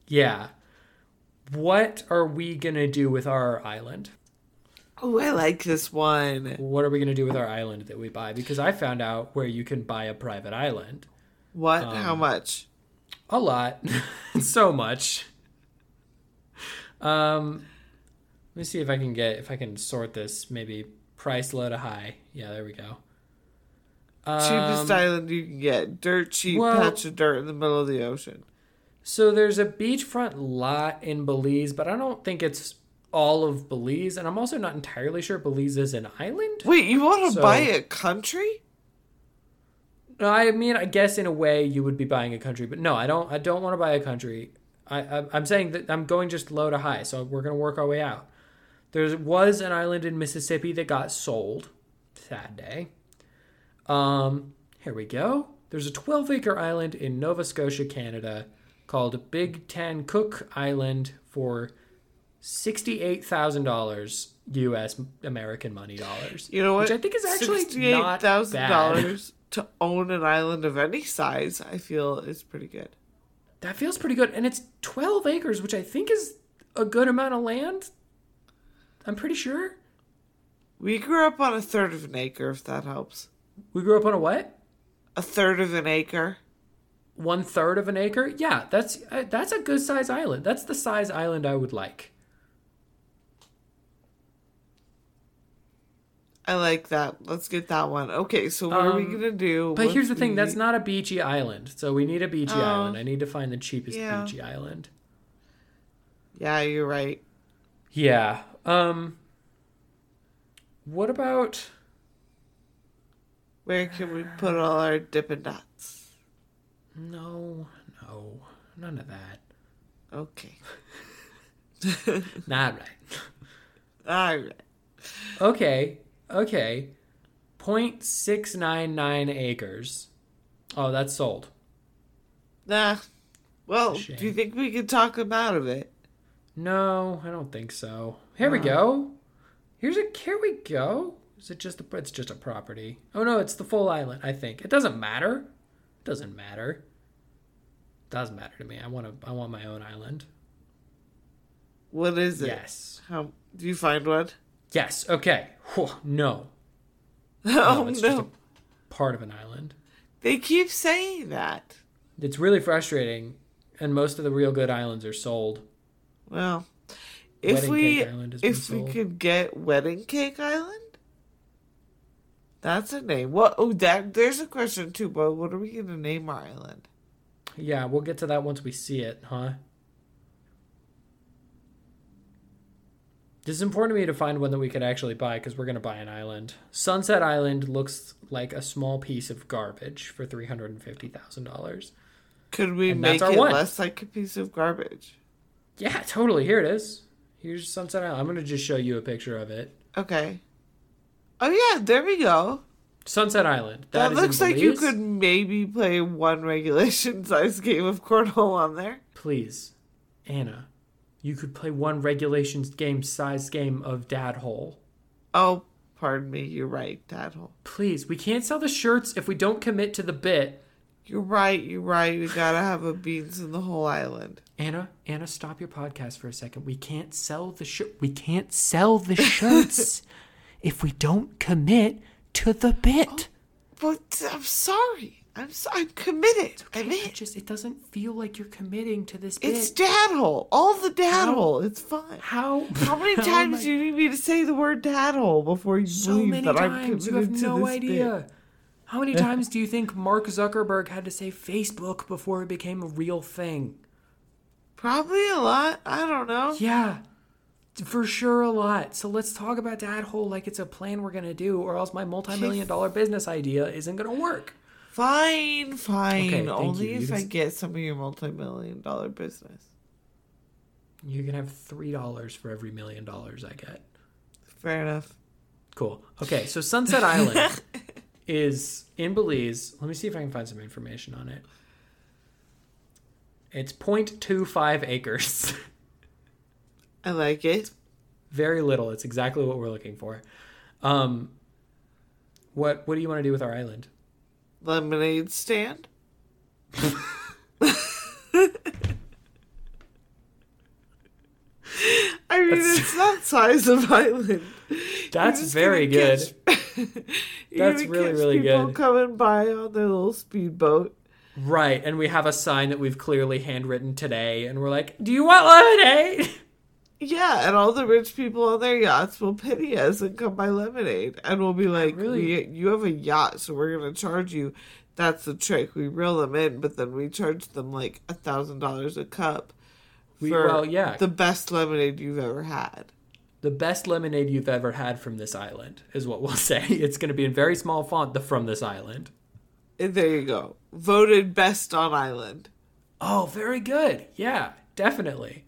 Yeah. What are we going to do with our island? Oh, I like this one. What are we going to do with our island that we buy? Because I found out where you can buy a private island. What? Um, How much? A lot. so much. Um let me see if I can get if I can sort this maybe price low to high. Yeah, there we go. Cheapest Um, island you can get. Dirt cheap well- patch of dirt in the middle of the ocean. So there's a beachfront lot in Belize, but I don't think it's all of Belize, and I'm also not entirely sure Belize is an island. Wait, you want to So- buy a country? No, I mean, I guess in a way you would be buying a country, but no, I don't. I don't want to buy a country. I, I I'm saying that I'm going just low to high, so we're gonna work our way out. There was an island in Mississippi that got sold. Sad day. Um, here we go. There's a 12 acre island in Nova Scotia, Canada, called Big Tancook Island for $68,000 US American money dollars. You know what? Which I think is actually sixty-eight not thousand bad. dollars to own an island of any size. I feel is pretty good. That feels pretty good. And it's 12 acres, which I think is a good amount of land. I'm pretty sure. We grew up on a third of an acre, if that helps. We grew up on a what? A third of an acre. One third of an acre? Yeah, that's uh, that's a good size island. That's the size island I would like. I like that. Let's get that one. Okay, so what are we Um, gonna do? But here's the thing: that's not a beachy island. So we need a beachy Oh. island. I need to find the cheapest Yeah. beachy island. Yeah, you're right. Yeah. Um. What about? Where can we put all our Dippin' Dots? No, no, none of that. Okay. Not right. All right. Okay, okay. 0.699 acres. Oh, that's sold. Nah. Well, do you think we could talk them out of it? No, I don't think so. Here we go. Here's a here we go. Is it just a it's just a property? Oh no, it's the full island, I think. It doesn't matter. It doesn't matter. It doesn't matter to me. I want to I want my own island. What is it? Yes. How do you find one? Yes. Okay. Whew, no. oh No, it's no. just a part of an island. They keep saying that. It's really frustrating and most of the real good islands are sold. Well, if Wedding we if we could get Wedding Cake Island, that's a name. What? Oh, that there's a question too. But what are we gonna name our island? Yeah, we'll get to that once we see it, huh? This is important to me to find one that we could actually buy because we're going to buy an island. Sunset Island looks like a small piece of garbage for $350,000. Could we And make it one. less like a piece of garbage? Yeah, totally. Here it is. Here's Sunset Island. I'm going to just show you a picture of it. Okay. Oh yeah, there we go. Sunset Island. That, looks like you could maybe play one regulation size game of cornhole on there. Please, Anna, you could play one regulations game size game of Dad Hole. Oh, pardon me. You're right, Dad hole. Please, we can't sell the shirts if we don't commit to the bit. You're right. You're right. We gotta have a beans in the whole island. Anna, Anna, stop your podcast for a second. We can't sell the shirt. We can't sell the shirts if we don't commit to the bit. Oh, but I'm sorry. I'm so, I'm committed. I'm It just it doesn't feel like you're committing to this bit. It's dad hole. All the dad How- hole. It's fine. how How many times do you need me to say the word dad hole before you so believe that I'm committed you have to no this idea. bit? How many times do you think Mark Zuckerberg had to say Facebook before it became a real thing? Probably a lot. I don't know. Yeah, for sure a lot. So let's talk about Dad Hole like it's a plan we're gonna do, or else my multi-million dollar business idea isn't gonna work. Fine, fine. Okay, Only you. You if can I get some of your multi-million dollar business. You can have three dollars for every million dollars I get. Fair enough. Cool. Okay, so Sunset Island is in Belize. Let me see if I can find some information on it. It's 0.25 acres. I like it. Very little. It's exactly what we're looking for. Um, what What do you want to do with our island? Lemonade stand. I mean, That's- it's that size of island. That's very good. catch- That's really, really people good. coming by on their little speedboat. Right, and we have a sign that we've clearly handwritten today, and we're like, "Do you want lemonade?" Yeah, and all the rich people on their yachts will pity us and come buy lemonade, and we'll be like, really- we, "You have a yacht, so we're gonna charge you." That's the trick. We reel them in, but then we charge them like a thousand dollars a cup We, for well, yeah, the best lemonade you've ever had. The best lemonade you've ever had from this island is what we'll say. It's going to be in very small font. The from this island. And there you go, voted best on island Oh, very good. Yeah, definitely.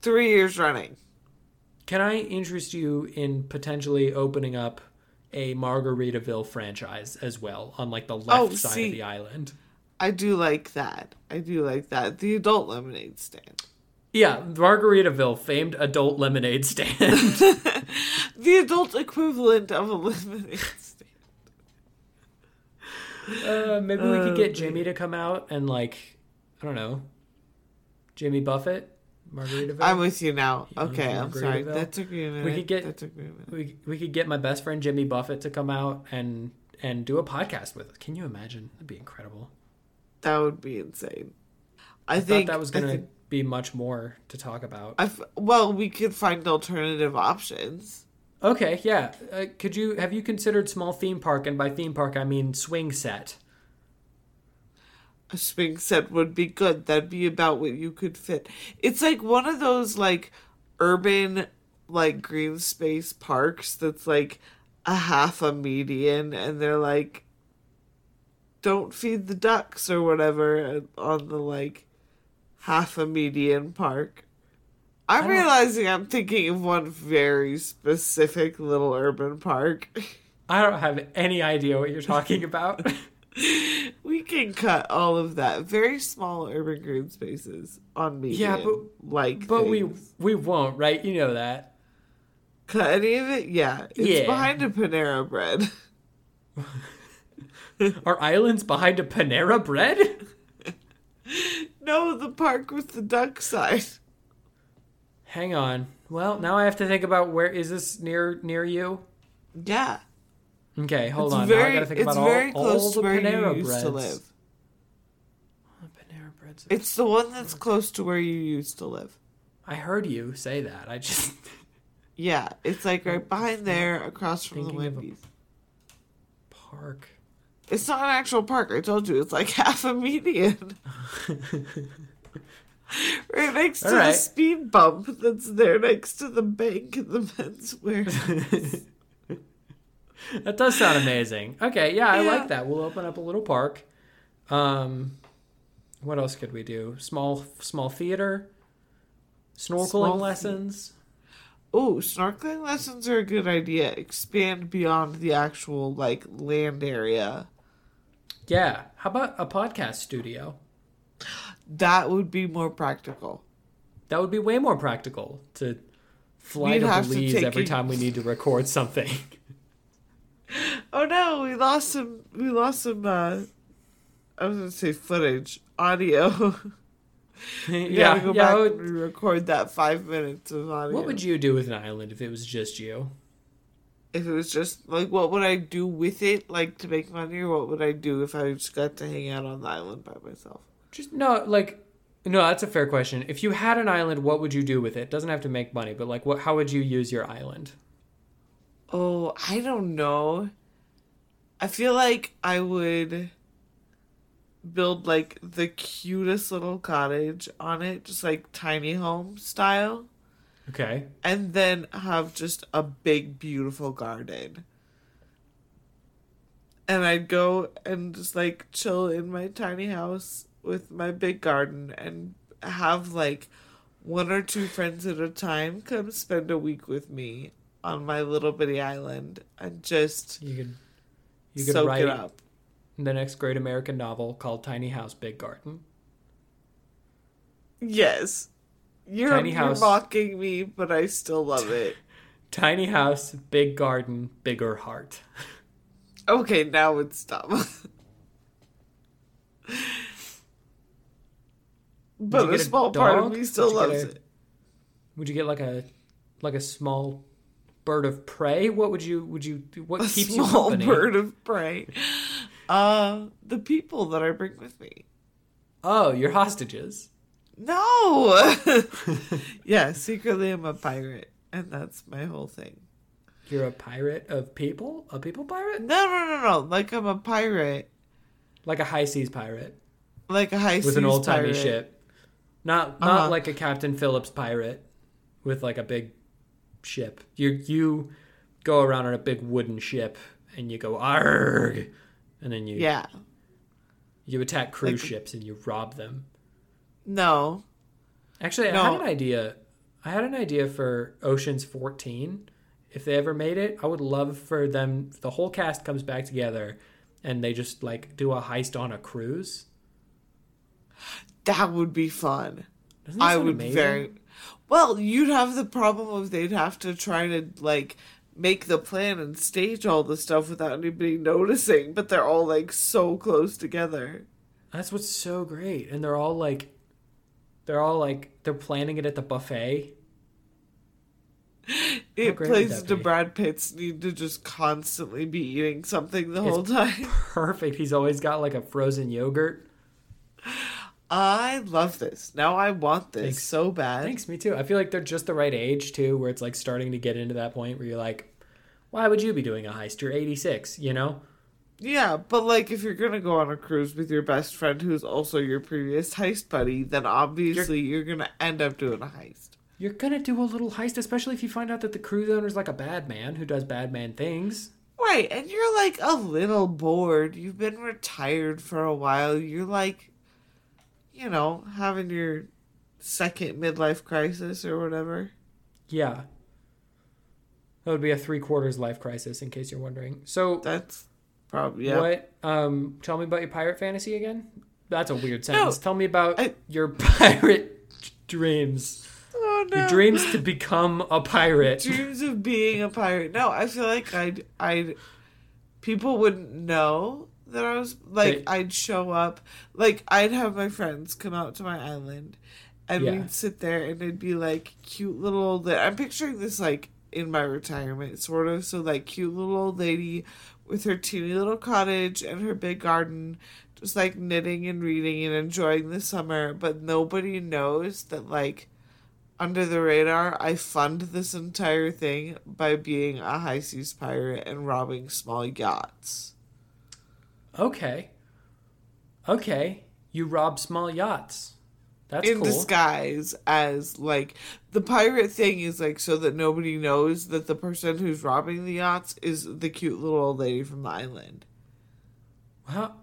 three years running. Can I interest you in potentially opening up a Margaritaville franchise as well on like the left Oh, side see. of the island? I do like that. I do like that. The adult lemonade stand. Yeah, Margaritaville, famed adult lemonade stand. The adult equivalent of a lemonade stand. uh, maybe we could Oh, get Jimmy to come out and like, I don't know, Jimmy Buffett, Margaritaville. I'm with you now. You Okay, I'm sorry. That took me a minute. We could get- that took me a minute. we we could get my best friend Jimmy Buffett to come out and and do a podcast with us. Can you imagine? That'd be incredible. That would be insane. I, I think thought that was gonna think- be much more to talk about. I f- well, we could find alternative options. Okay, yeah. Uh, could you have you considered small theme park? And by theme park, I mean swing set. A swing set would be good. That'd be about what you could fit. It's like one of those like urban like green space parks that's like a half a median and they're like don't feed the ducks or whatever on the like half a median park. I'm realizing I'm thinking of one very specific little urban park. I don't have any idea what you're talking about. we can cut all of that. Very small urban green spaces on median. Yeah, but- like but we we won't, right? You know that. cut any of it. Yeah, it's Yeah. behind a Panera Bread. Are islands behind a Panera Bread? No, the park with the duck sign. Hang on. Well, now I have to think about where is this near near you? Yeah, Okay, hold it's on. now I gotta think it's about very all, close all to the where Panera you used breads. to live. Panera breads. It's the one that's close to where you used to live. I heard you say that. I just Yeah, it's like right behind there, across from the Wendy's. park. It's not an actual park. I told you, it's like half a median. right next to All the speed bump that's there next to the bank and the menswear. That does sound amazing. Okay, yeah, I Yeah. like that. We'll open up a little park. Um, what else could we do? Small small theater, snorkeling Small the- lessons. oh, snorkeling lessons are a good idea. Expand beyond the actual like land area. Yeah. How about a podcast studio? That would be more practical. That would be way more practical to fly We'd to have to Belize every you- time we need to record something. Oh no, we lost some. We lost some. uh I was gonna say footage, audio. Yeah, go yeah. back what- and record that five minutes of audio. What would you do with an island if it was just you? If it was just like what would I do with it, like to make money, or what would I do if I just got to hang out on the island by myself? Just no, like no. That's a fair question. If you had an island, what would you do with it? Doesn't have to make money, but like, what? How would you use your island? Oh, I don't know. I feel like I would build like the cutest little cottage on it, just like tiny home style, Okay. and then have just a big, beautiful garden. And I'd go and just like chill in my tiny house with my big garden and have like one or two friends at a time come spend a week with me on my little bitty island and just You could you could soak write it up. the next great American novel called Tiny House Big Garden. Yes. You're, Tiny you're mocking me, but I still love it. Tiny house, big garden, bigger heart. Okay, now it's dumb. but a get a small part of me still loves a- it. Would you get like a like a small bird of prey, what would you would you what A keeps you small company? bird of prey. Uh, the people that I bring with me. Oh, you're hostages. No. yeah, secretly I'm a pirate, and that's my whole thing. You're a pirate of people? A people pirate? No, no, no, no. Like I'm a pirate, Like a high seas pirate like a high with seas with an old timey ship. Not not Uh-huh. like a Captain Phillips pirate with like a big ship. You you go around on a big wooden ship and you go arg and then you Yeah. you attack cruise Like- ships and you rob them. No. Actually, I had an idea. I had an idea for Ocean's 14. If they ever made it, I would love for them the whole cast comes back together and they just like do a heist on a cruise. That would be fun. I would amazing? very well. You'd have the problem of they'd have to try to like make the plan and stage all the stuff without anybody noticing, but they're all like so close together. That's what's so great. And they're all like they're all like they're planning it at the buffet. It plays be? Brad Pitt's need to just constantly be eating something the whole time. Perfect. He's always got like a frozen yogurt. I love this. Now I want this Thanks. so bad. Thanks, me too. I feel like they're just the right age too, where it's like starting to get into that point where you're like, why would you be doing a heist? You're 86, you know? Yeah, but like if you're gonna go on a cruise with your best friend who's also your previous heist buddy, then obviously you're, gonna end up doing a heist. You're gonna do a little heist, especially if you find out that the cruise owner's like a bad man who does bad man things. Right, and you're like a little bored. You've been retired for a while. You're like, you know, having your second midlife crisis or whatever. Yeah. That would be a three quarters life crisis, in case you're wondering. So, That's probably yeah. what? Um, tell me about your pirate fantasy again. That's a weird sentence. tell me about I- your pirate dreams. Oh no. Your dreams to become a pirate. dreams of being a pirate. No, I feel like I'd I'd people wouldn't know that I was like They- I'd show up like I'd have my friends come out to my island and Yeah. we'd sit there and it'd be like cute little old I'm picturing this like in my retirement sort of so like cute little old lady with her teeny little cottage and her big garden just like knitting and reading and enjoying the summer but nobody knows that like under the radar, I fund this entire thing by being a high seas pirate and robbing small yachts. Okay. Okay. You rob small yachts. That's in cool. disguise as like the pirate thing is like so that nobody knows that the person who's robbing the yachts is the cute little old lady from the island. Well,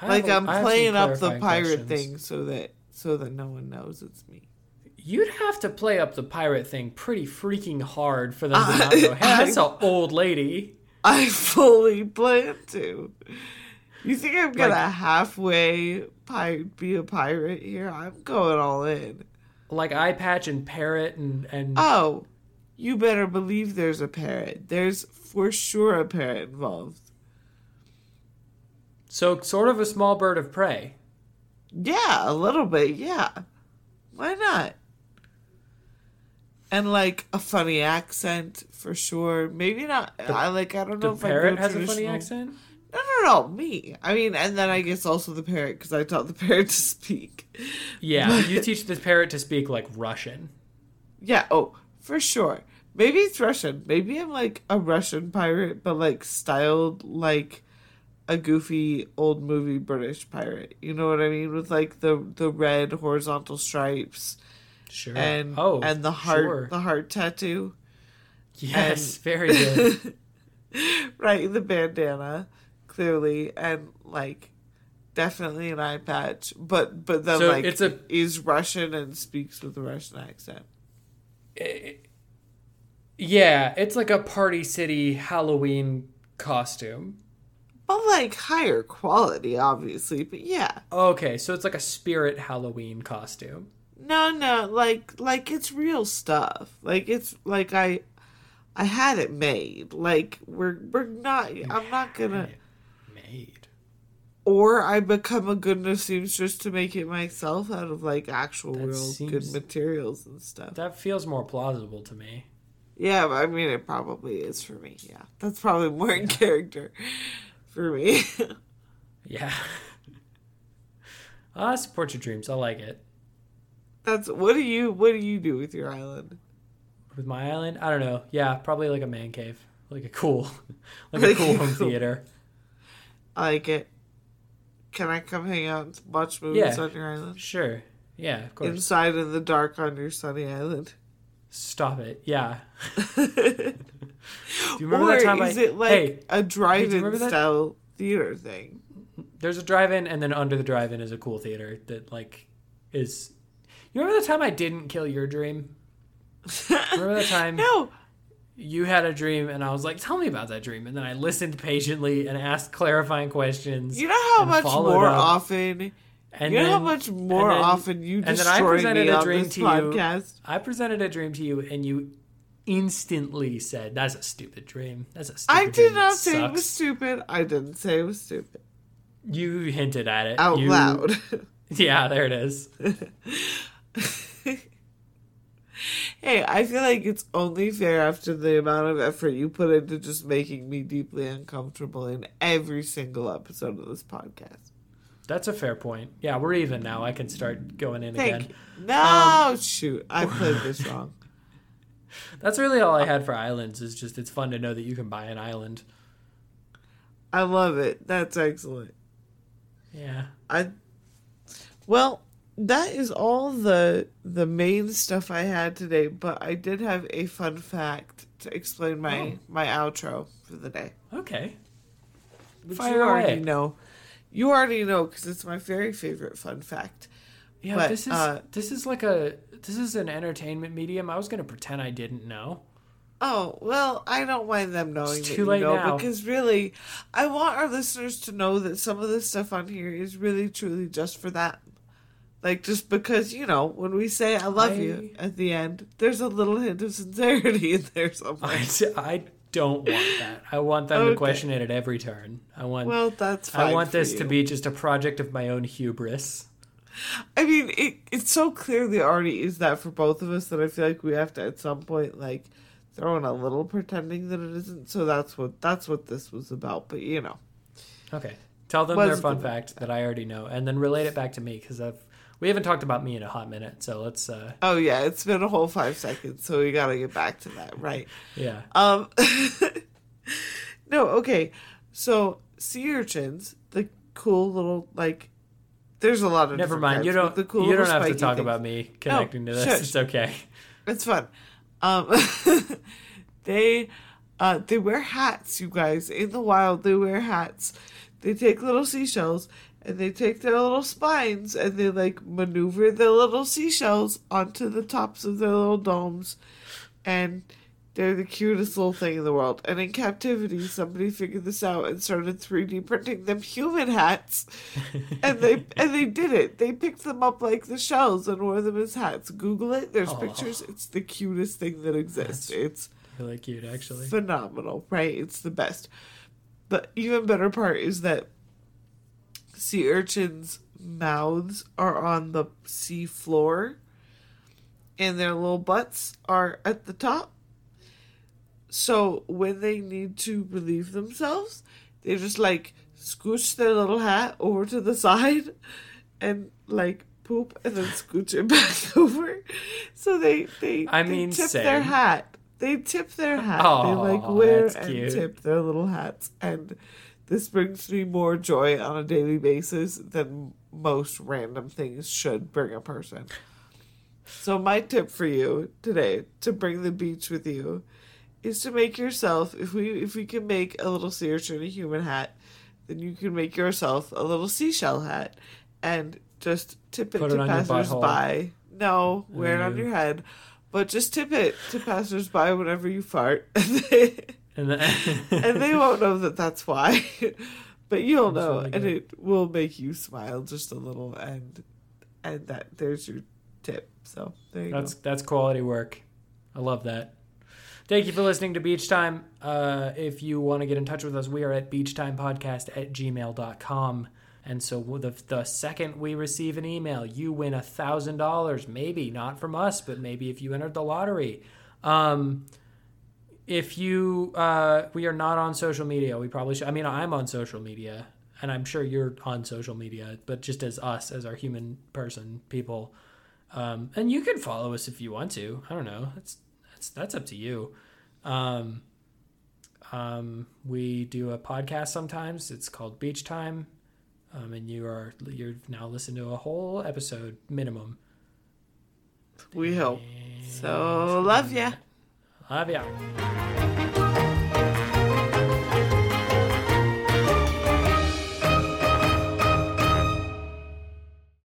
I like I'm I playing up the pirate questions. thing so that so that no one knows it's me. You'd have to play up the pirate thing pretty freaking hard for them to uh, not I- go, hey, that's an old lady. I fully plan to. You think I'm gonna Like- halfway pi- be a pirate here? I'm going all in. Like eye patch and parrot and, and Oh, you better believe there's a parrot. There's for sure a parrot involved. so sort of a small bird of prey. Yeah, a little bit. Yeah, why not? And like a funny accent for sure. Maybe not. I like. I don't The know if I parrot go has a funny accent? No, no, no, me. I mean, and then I guess also the parrot because I taught the parrot to speak. Yeah, you teach the parrot to speak like Russian. Yeah, oh, for sure. Maybe it's Russian. Maybe I'm like a Russian pirate, but like styled like a goofy old movie British pirate. You know what I mean? With like the the red horizontal stripes Sure. and oh, and the heart sure. the heart tattoo. Yes, and- very good. right, the bandana, clearly, and like definitely an eye patch. But but then So like it's a- is Russian and speaks with a Russian accent. Eh, yeah, it's like a Party City Halloween costume. But like higher quality, obviously. But yeah. Okay, so it's like a spirit Halloween costume. No, no, like like it's real stuff. Like it's like I I had it made. Like we're we're not I'm not gonna Made. or I become a goodness seamstress to make it myself out of like actual That real seems- good materials and stuff. That feels more plausible to me. Yeah, I mean, it probably is for me. Yeah, that's probably more in character for me. Yeah. I support your dreams. I like it. that's what do you what do you do with your island? With my island, I don't know. Yeah, probably like a man cave, like a cool, like a cool home cool- theater. I like it. Can I come hang out and watch movies Yeah. on your island? Sure. Yeah, of course. Inside in the dark on your sunny island. Stop it. Yeah. Do you remember that time is I- it like Hey, a drive-in remember that? style theater thing? There's a drive-in, and then under the drive-in is a cool theater that like is. You remember the time I didn't kill your dream? Remember that time No, you had a dream, and I was like, "Tell me about that dream," and then I listened patiently and asked clarifying questions. you know how much more up. often. And you know how much more then- often you and then I presented a dream to you. I presented a dream to you, and you instantly said, "That's a stupid dream. That's a stupid I did not say it was stupid. I didn't say it was stupid You hinted at it out You- loud. Yeah, there it is. hey, I feel like it's only fair after the amount of effort you put into just making me deeply uncomfortable in every single episode of this podcast. That's a fair point. Yeah, we're even now. I can start going in Thank again. you. Um, no, shoot, I played this wrong. That's really all I uh, had for islands. Is just it's fun to know that you can buy an island. I love it. That's excellent. Yeah. I well, that is all the the main stuff I had today, but I did have a fun fact to explain my Oh. my outro for the day. Okay. Which Fire you already away. know. You already know because it's my very favorite fun fact. Yeah, But, this is uh, this is like a this is an entertainment medium. I was gonna pretend I didn't know. Oh, well, I don't mind them knowing It's that too you late know now. because really I want our listeners to know that some of this stuff on here is really truly just for that. Like just because, you know, when we say I love you at the end, there's a little hint of sincerity in there somewhere. I, I don't want that. I want them to question it at every turn. I want well, that's fine. I want this to be just a project of my own hubris. I mean, it it so clearly already is that for both of us that I feel like we have to at some point like throw in a little pretending that it isn't. So that's what that's what this was about. But you know, Okay. Tell them Was their fun the- fact that I already know, and then relate it back to me because I've we haven't talked about me in a hot minute. So let's uh oh yeah, it's been a whole five seconds, so we gotta get back to that, right? yeah. Um, no, okay. So sea urchins, the cool little like, there's a lot of Never mind. kinds, You don't the cool you don't have to talk things. about me connecting to this. shush. It's okay. It's fun. Um, they uh, they wear hats, you guys. In the wild, they wear hats. They take little seashells and they take their little spines and they like maneuver their little seashells onto the tops of their little domes, and they're the cutest little thing in the world. And in captivity, somebody figured this out and started three D printing them human hats and they and they did it. They picked them up like the shells and wore them as hats. Google it. There's Aw. pictures. It's the cutest thing that exists. That's- It's really cute, actually. phenomenal, right? It's the best. The even better part is that sea urchins' mouths are on the sea floor, and their little butts are at the top. So when they need to relieve themselves, they just like scooch their little hat over to the side and like poop and then scooch it back over. So they they, I they mean, tip same. their hat. They tip their hat. they like wear and cute. tip their little hats and this brings me more joy on a daily basis than most random things should bring a person. So my tip for you today to bring the beach with you is to make yourself if we if we can make a little sea urchin a human hat, then you can make yourself a little seashell hat and just tip it Put to passersby. No, wear it on your head. But just tip it to passersby whenever you fart. and they, And, they won't know that that's why. but you'll know really and it will make you smile just a little and and that there's your tip. So there you That's go. that's quality work. I love that. Thank you for listening to Beach Time. Uh, if you want to get in touch with us, we are at beachtimepodcast at gmail.com. And so the, the second we receive an email, you win a thousand dollars. Maybe not from us, but maybe if you entered the lottery. Um, if you uh, we are not on social media we probably should i mean i'm on social media and i'm sure you're on social media but just as us as our human person people um, and you can follow us if you want to i don't know that's that's that's up to you um, um, we do a podcast sometimes it's called beach time um, and you are you're now listening to a whole episode minimum We hope. So, love ya. Avia.